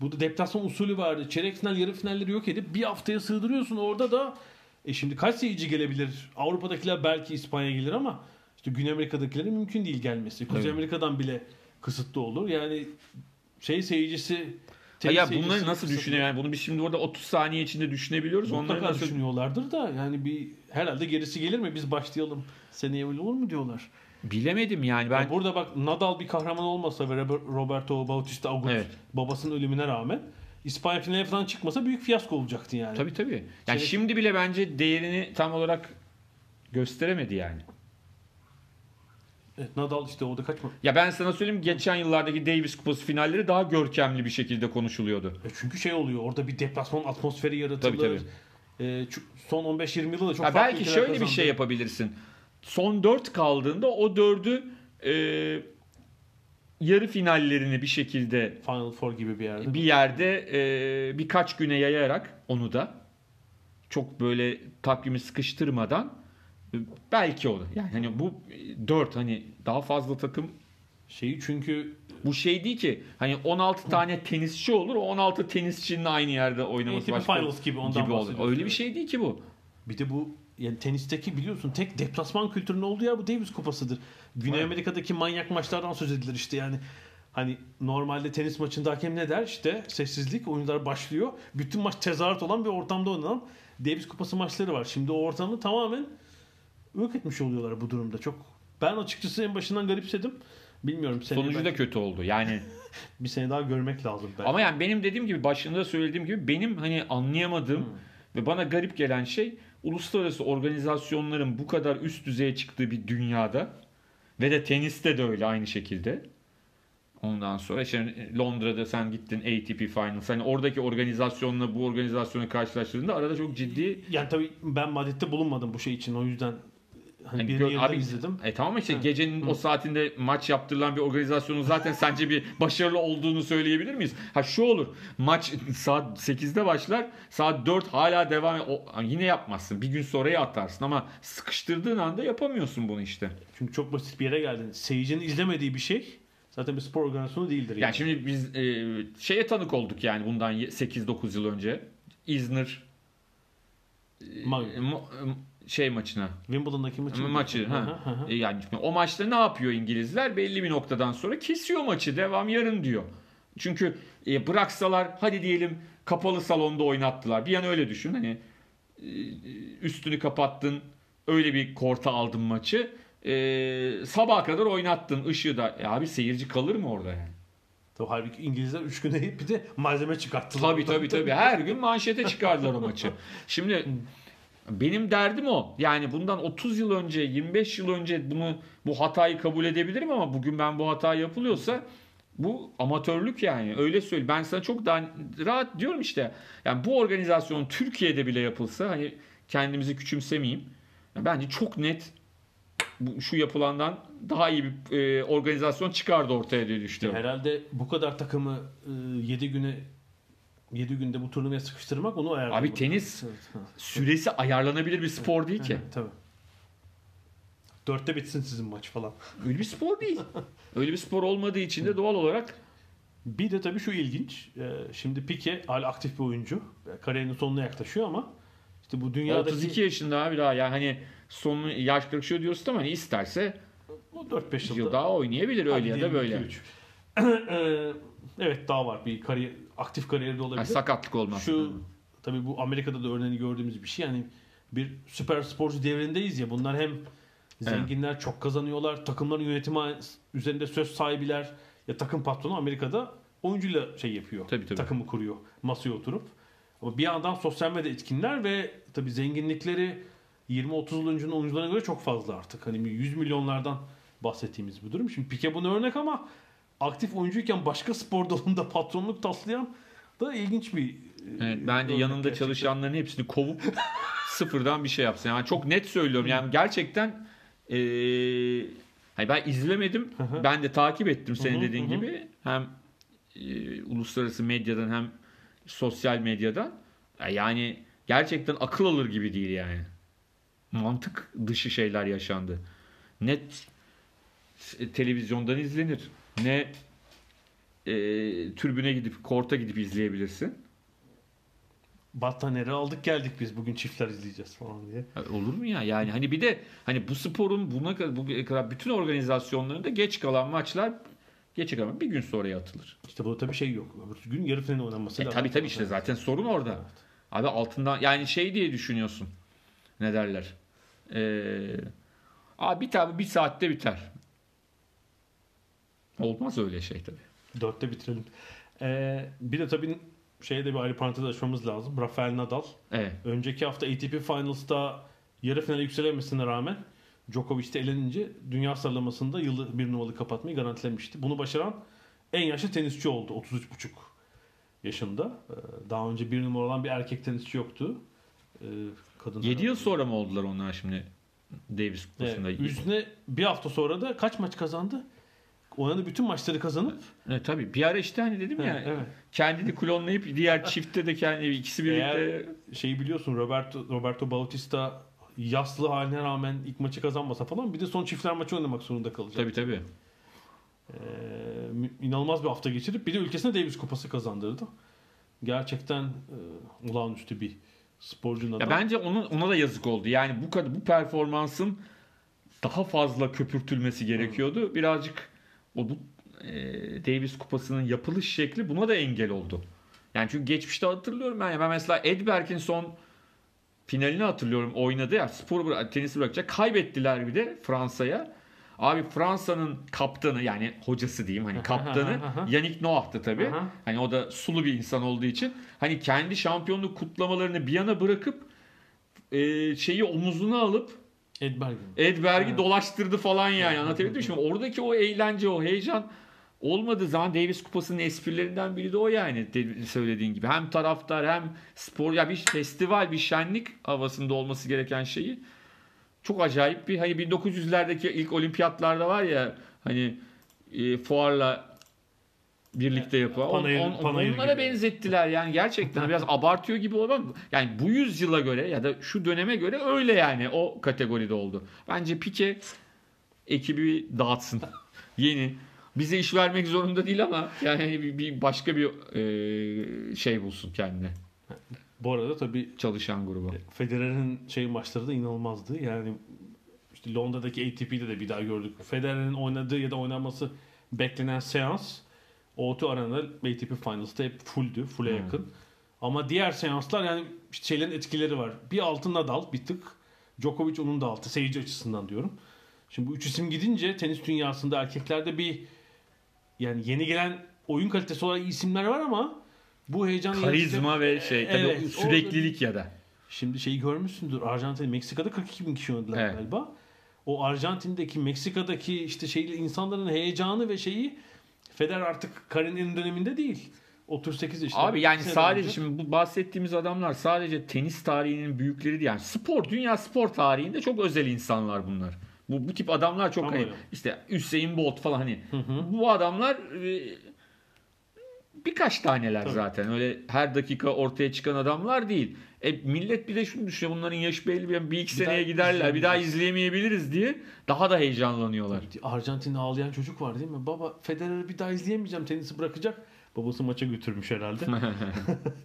burada deplasman usulü vardı. Çeyrek final, yarı finalleri yok edip bir haftaya sığdırıyorsun. Orada da e şimdi kaç seyirci gelebilir? Avrupa'dakiler belki İspanya gelir ama işte Güney Amerika'dakilerin mümkün değil gelmesi. Kuzey Evet. Amerika'dan bile kısıtlı olur. Yani şey seyircisi Ha tenis ya seyircisi bunları nasıl düşünüyor? Yani bunu biz şimdi orada 30 saniye içinde düşünebiliyoruz. Onları Mutlaka nasıl düşünüyorlardır da yani bir herhalde gerisi gelir mi biz başlayalım seneye öyle olur mu diyorlar. bilemedim yani ben Ya burada bak Nadal bir kahraman olmasa ve Robert- Roberto Bautista Agut Evet. babasının ölümüne rağmen İspanya finaline falan çıkmasa büyük fiyasko olacaktı yani. Tabii tabii. Yani Çeyrek- şimdi bile bence değerini tam olarak gösteremedi yani. Evet, Nadal işte orada kaç mı? Ya ben sana söyleyeyim geçen yıllardaki Davis Kupası finalleri daha görkemli bir şekilde konuşuluyordu. E çünkü şey oluyor orada bir deplasman atmosferi yaratılır. Tabii, tabii. E, son 15-20 yılda da çok Ya farklı belki şöyle bir kazandı. şey yapabilirsin. Son 4 kaldığında o 4'ü e, yarı finallerini bir şekilde Final Four gibi bir yerde. bir yerde e, birkaç güne yayarak onu da çok böyle takvimi sıkıştırmadan belki olur. Yani hani bu 4 hani daha fazla takım Şeyi çünkü bu şey değil ki hani 16 tane tenisçi olur o 16 tenisçinin aynı yerde oynaması ATP başka Finals gibi ondan gibi olur. Öyle bir şey değil ki bu. Bir de bu yani tenisteki biliyorsun tek deplasman kültürünün olduğu yer bu Davis Kupası'dır. Güney Evet. Amerika'daki manyak maçlardan söz edilir işte yani. Hani normalde tenis maçında hakem ne der? İşte sessizlik, oyuncular başlıyor. Bütün maç tezahürat olan bir ortamda oynanan Davis Kupası maçları var. Şimdi o ortamı tamamen yok etmiş oluyorlar bu durumda. Çok ben açıkçası en başından garipsedim. Bilmiyorum Sonucu da kötü oldu. Yani bir sene daha görmek lazım belki. ama yani benim dediğim gibi başında söylediğim gibi benim hani anlayamadığım ve bana garip gelen şey uluslararası organizasyonların bu kadar üst düzeye çıktığı bir dünyada ve de teniste de öyle aynı şekilde. Ondan sonra işte Londra'da sen gittin ATP Finals. Hani oradaki organizasyonla bu organizasyonu karşılaştırdığında arada çok ciddi Yani tabii ben Madrid'de bulunmadım bu şey için. O yüzden hani birini gör- yerden abi- izledim. E tamam işte Hı. gecenin o saatinde maç yaptırılan bir organizasyonun zaten sence bir başarılı olduğunu söyleyebilir miyiz? Ha şu olur. Maç saat 8'de başlar. Saat 4 hala devam e- o, yine yapmazsın. Bir gün sonraya atarsın ama sıkıştırdığın anda yapamıyorsun bunu işte. Çünkü çok basit bir yere geldin. Seyircinin izlemediği bir şey zaten bir spor organizasyonu değildir. Yani. Yani şimdi biz e, şeye tanık olduk yani bundan 8-9 yıl önce. İzmir e, e, şey maçına Wimbledon'daki maçı. maçı ha. E, Yani o maçta ne yapıyor İngilizler? Belli bir noktadan sonra kesiyor maçı. Devam yarın diyor. Çünkü e, bıraksalar hadi diyelim kapalı salonda oynattılar. Bir an öyle düşün. Hani e, üstünü kapattın. Öyle bir korta aldın maçı. E, sabaha kadar oynattın ışığı da. E, abi seyirci kalır mı orada yani? Tabii halbuki İngilizler 3 güne bir de malzeme çıkarttılar. Tabii tabii tabii. Her gün manşete çıkardılar o maçı. Şimdi benim derdim o. Yani bundan 30 yıl önce, 25 yıl önce bunu bu hatayı kabul edebilirim ama bugün ben bu hata yapılıyorsa bu amatörlük yani. Öyle söyle. Ben sana çok daha rahat diyorum işte. Yani bu organizasyon Türkiye'de bile yapılsa hani kendimizi küçümsemeyeyim. Bence çok net şu yapılandan daha iyi bir e, organizasyon çıkardı ortaya diye düşünüyorum. Herhalde bu kadar takımı 7 güne 7 günde bu turnuvaya sıkıştırmak onu ayarlamak. Abi tenis süresi ayarlanabilir bir spor değil ki. Evet, tabii. Dörtte bitsin sizin maç falan. Öyle bir spor değil. Öyle bir spor olmadığı için de doğal olarak Bir de tabii şu ilginç. Ee, Şimdi Pique hala aktif bir oyuncu. Kariyerinin sonuna yaklaşıyor ama işte bu dünyadaki 32 yaşında abi daha yani hani sonu yaş kırışıyor diyorsun ama hani isterse o 4-5 yıl daha oynayabilir öyle ya da böyle. Ee, evet daha var bir kariyer aktif kariyerde olabilir. Yani sakatlık olmaz. Şu tabii bu Amerika'da da örneğini gördüğümüz bir şey. Yani bir süper sporcu devrindeyiz ya. Bunlar hem zenginler çok kazanıyorlar. Takımların yönetimi üzerinde söz sahibiler. Ya takım patronu Amerika'da oyuncuyla şey yapıyor. Tabii, tabii. Takımı kuruyor. Masaya oturup. Ama bir yandan sosyal medya etkinler ve tabii zenginlikleri 20-30 yıl öncenin oyuncularına göre çok fazla artık. Hani 100 milyonlardan bahsettiğimiz bu durum. Şimdi Pique buna örnek ama aktif oyuncuyken başka spor dalında patronluk taslayan da ilginç bir e, Evet, ben de örnek yanında gerçekten. çalışanların hepsini kovup sıfırdan bir şey yapsın. Yani çok net söylüyorum. Yani gerçekten hani ben izlemedim. Ben de takip ettim senin dediğin gibi. Hem eee, uluslararası medyadan hem sosyal medyadan. Yani gerçekten akıl alır gibi değil yani. Mantık dışı şeyler yaşandı. Net e, televizyondan izlenir. Ne e, türbüne gidip korta gidip izleyebilirsin. Battaniyeleri aldık geldik biz bugün çiftler izleyeceğiz falan diye. Ya Olur mu ya? Yani hani bir de hani bu sporun buna kadar, bütün organizasyonlarında geç kalan maçlar geç kalan bir gün sonraya atılır. İşte bu tabii şey yok. Öbür gün yarı final oynanması E, lazım. tabii tabii işte zaten sorun orada. Abi altından yani şey diye düşünüyorsun. Ne derler? Ee, abi bir tabi bir saatte biter. Olmaz öyle şey tabii. Dörtte bitirelim. Ee, bir de tabii şeyde bir ayrı parantez açmamız lazım. Rafael Nadal. Evet. Önceki hafta ATP Finals'ta yarı finale yükselememesine rağmen Djokovic'te elenince dünya sıralamasında yılı bir numaralı kapatmayı garantilemişti. Bunu başaran en yaşlı tenisçi oldu. 33,5 yaşında. Ee, Daha önce bir numara olan bir erkek tenisçi yoktu. Ee, Kadın 7 yıl sonra mı oldular onlar şimdi Davis kupasında? Evet, üstüne bir hafta sonra da kaç maç kazandı? Oynadığı bütün maçları kazanıp Evet, tabii. Bir ara işte hani dedim ya evet. kendini klonlayıp diğer çiftte de kendi ikisi birlikte Eğer şeyi biliyorsun Roberto Roberto Bautista yaslı haline rağmen ilk maçı kazanmasa falan bir de son çiftler maçı oynamak zorunda kalacak. tabii tabii. Ee, inanılmaz bir hafta geçirip bir de ülkesine Davis Kupası kazandırdı. Gerçekten e, olağanüstü bir sporcunun Ya bence onun ona da yazık oldu. Yani bu kadar bu performansın daha fazla köpürtülmesi gerekiyordu. Birazcık o bu e, Davis kupasının yapılış şekli buna da engel oldu. Yani çünkü geçmişte hatırlıyorum ben ya ben mesela Edberg'in son finalini hatırlıyorum oynadı ya spor bıra- tenisi bırakacak kaybettiler bir de Fransa'ya. Abi Fransa'nın kaptanı yani hocası diyeyim hani kaptanı Yannick Noah'tı tabii. Hani o da sulu bir insan olduğu için hani kendi şampiyonluk kutlamalarını bir yana bırakıp e, şeyi omuzuna alıp Edberg'in. Edberg'i Evet. dolaştırdı falan yani Evet. anlatabildim mi? Şimdi oradaki o eğlence o heyecan olmadığı zaman Davis Kupası'nın esprilerinden biri de o yani söylediğin gibi. Hem taraftar hem spor ya bir festival bir şenlik havasında olması gereken şeyi çok acayip bir hani 1900'lerdeki ilk olimpiyatlarda var ya hani e, fuarla birlikte yapılan on, Panayır- on- panayır onlara gibi. benzettiler yani gerçekten biraz abartıyor gibi olmam yani bu yüzyıla göre ya da şu döneme göre öyle yani o kategoride oldu. Bence Pike ekibi dağıtsın. Yeni. Bize iş vermek zorunda değil ama yani bir, bir başka bir e, şey bulsun kendine. Bu arada tabii Çalışan grubu. Federer'in şey maçları da inanılmazdı. Yani işte Londra'daki ATP'de de bir daha gördük. Federer'in oynadığı ya da oynanması beklenen seans O2 Arena'da ATP Finals'ta hep fulldü. Full'e yakın. Ama diğer seanslar yani işte şeylerin etkileri var. Bir altı Nadal bir tık. Djokovic onun da altı. Seyirci açısından diyorum. Şimdi bu üç isim gidince tenis dünyasında erkeklerde bir yani yeni gelen oyun kalitesi olarak isimler var ama bu heyecan Karizma ve şey tabii Evet, o süreklilik ya da. Şimdi şeyi görmüşsündür. Arjantin, Meksika'da 42 bin kişi oynadılar Evet. galiba. O Arjantin'deki, Meksika'daki işte şeyle insanların heyecanı ve şeyi Federer artık kariyerinin döneminde değil. 38 yaşında. Abi yani sadece önce. şimdi bu bahsettiğimiz adamlar sadece tenis tarihinin büyükleri değil. Yani spor, dünya spor tarihinde çok özel insanlar bunlar. Bu, bu tip adamlar çok Ama hani işte Hüseyin Bolt falan hani bu adamlar e, birkaç taneler Tabii. zaten. Öyle her dakika ortaya çıkan adamlar değil. E, millet bir de şunu düşünüyor. Bunların yaşı belli bir, bir iki Bir seneye giderler. Bir daha izleyemeyebiliriz diye daha da heyecanlanıyorlar. Arjantin'de ağlayan çocuk var değil mi? Baba Federer'i bir daha izleyemeyeceğim. Tenisi bırakacak. Babası maça götürmüş herhalde.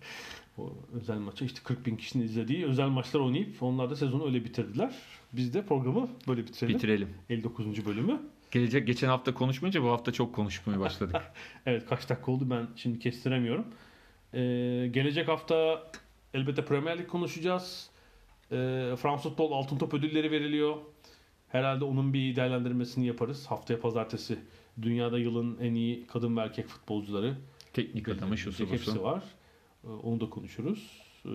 o özel maça işte 40 bin kişinin izlediği özel maçlar oynayıp onlar da sezonu öyle bitirdiler. Biz de programı böyle bitirelim. Bitirelim. 59. bölümü. Gelecek geçen hafta konuşmayınca bu hafta çok konuşmaya başladık. Evet kaç dakika oldu ben şimdi kestiremiyorum. Ee, gelecek hafta elbette Premier Lig konuşacağız. Ee, Fransız Futbol Altın Top ödülleri veriliyor. Herhalde onun bir değerlendirmesini yaparız. Haftaya pazartesi dünyada yılın en iyi kadın ve erkek futbolcuları. Teknik adamı şu Hepsi sorusu. var. Ee, onu da konuşuruz. Ee,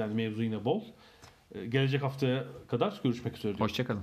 yani mevzu yine bol. Ee, gelecek haftaya kadar görüşmek üzere. Hoşçakalın.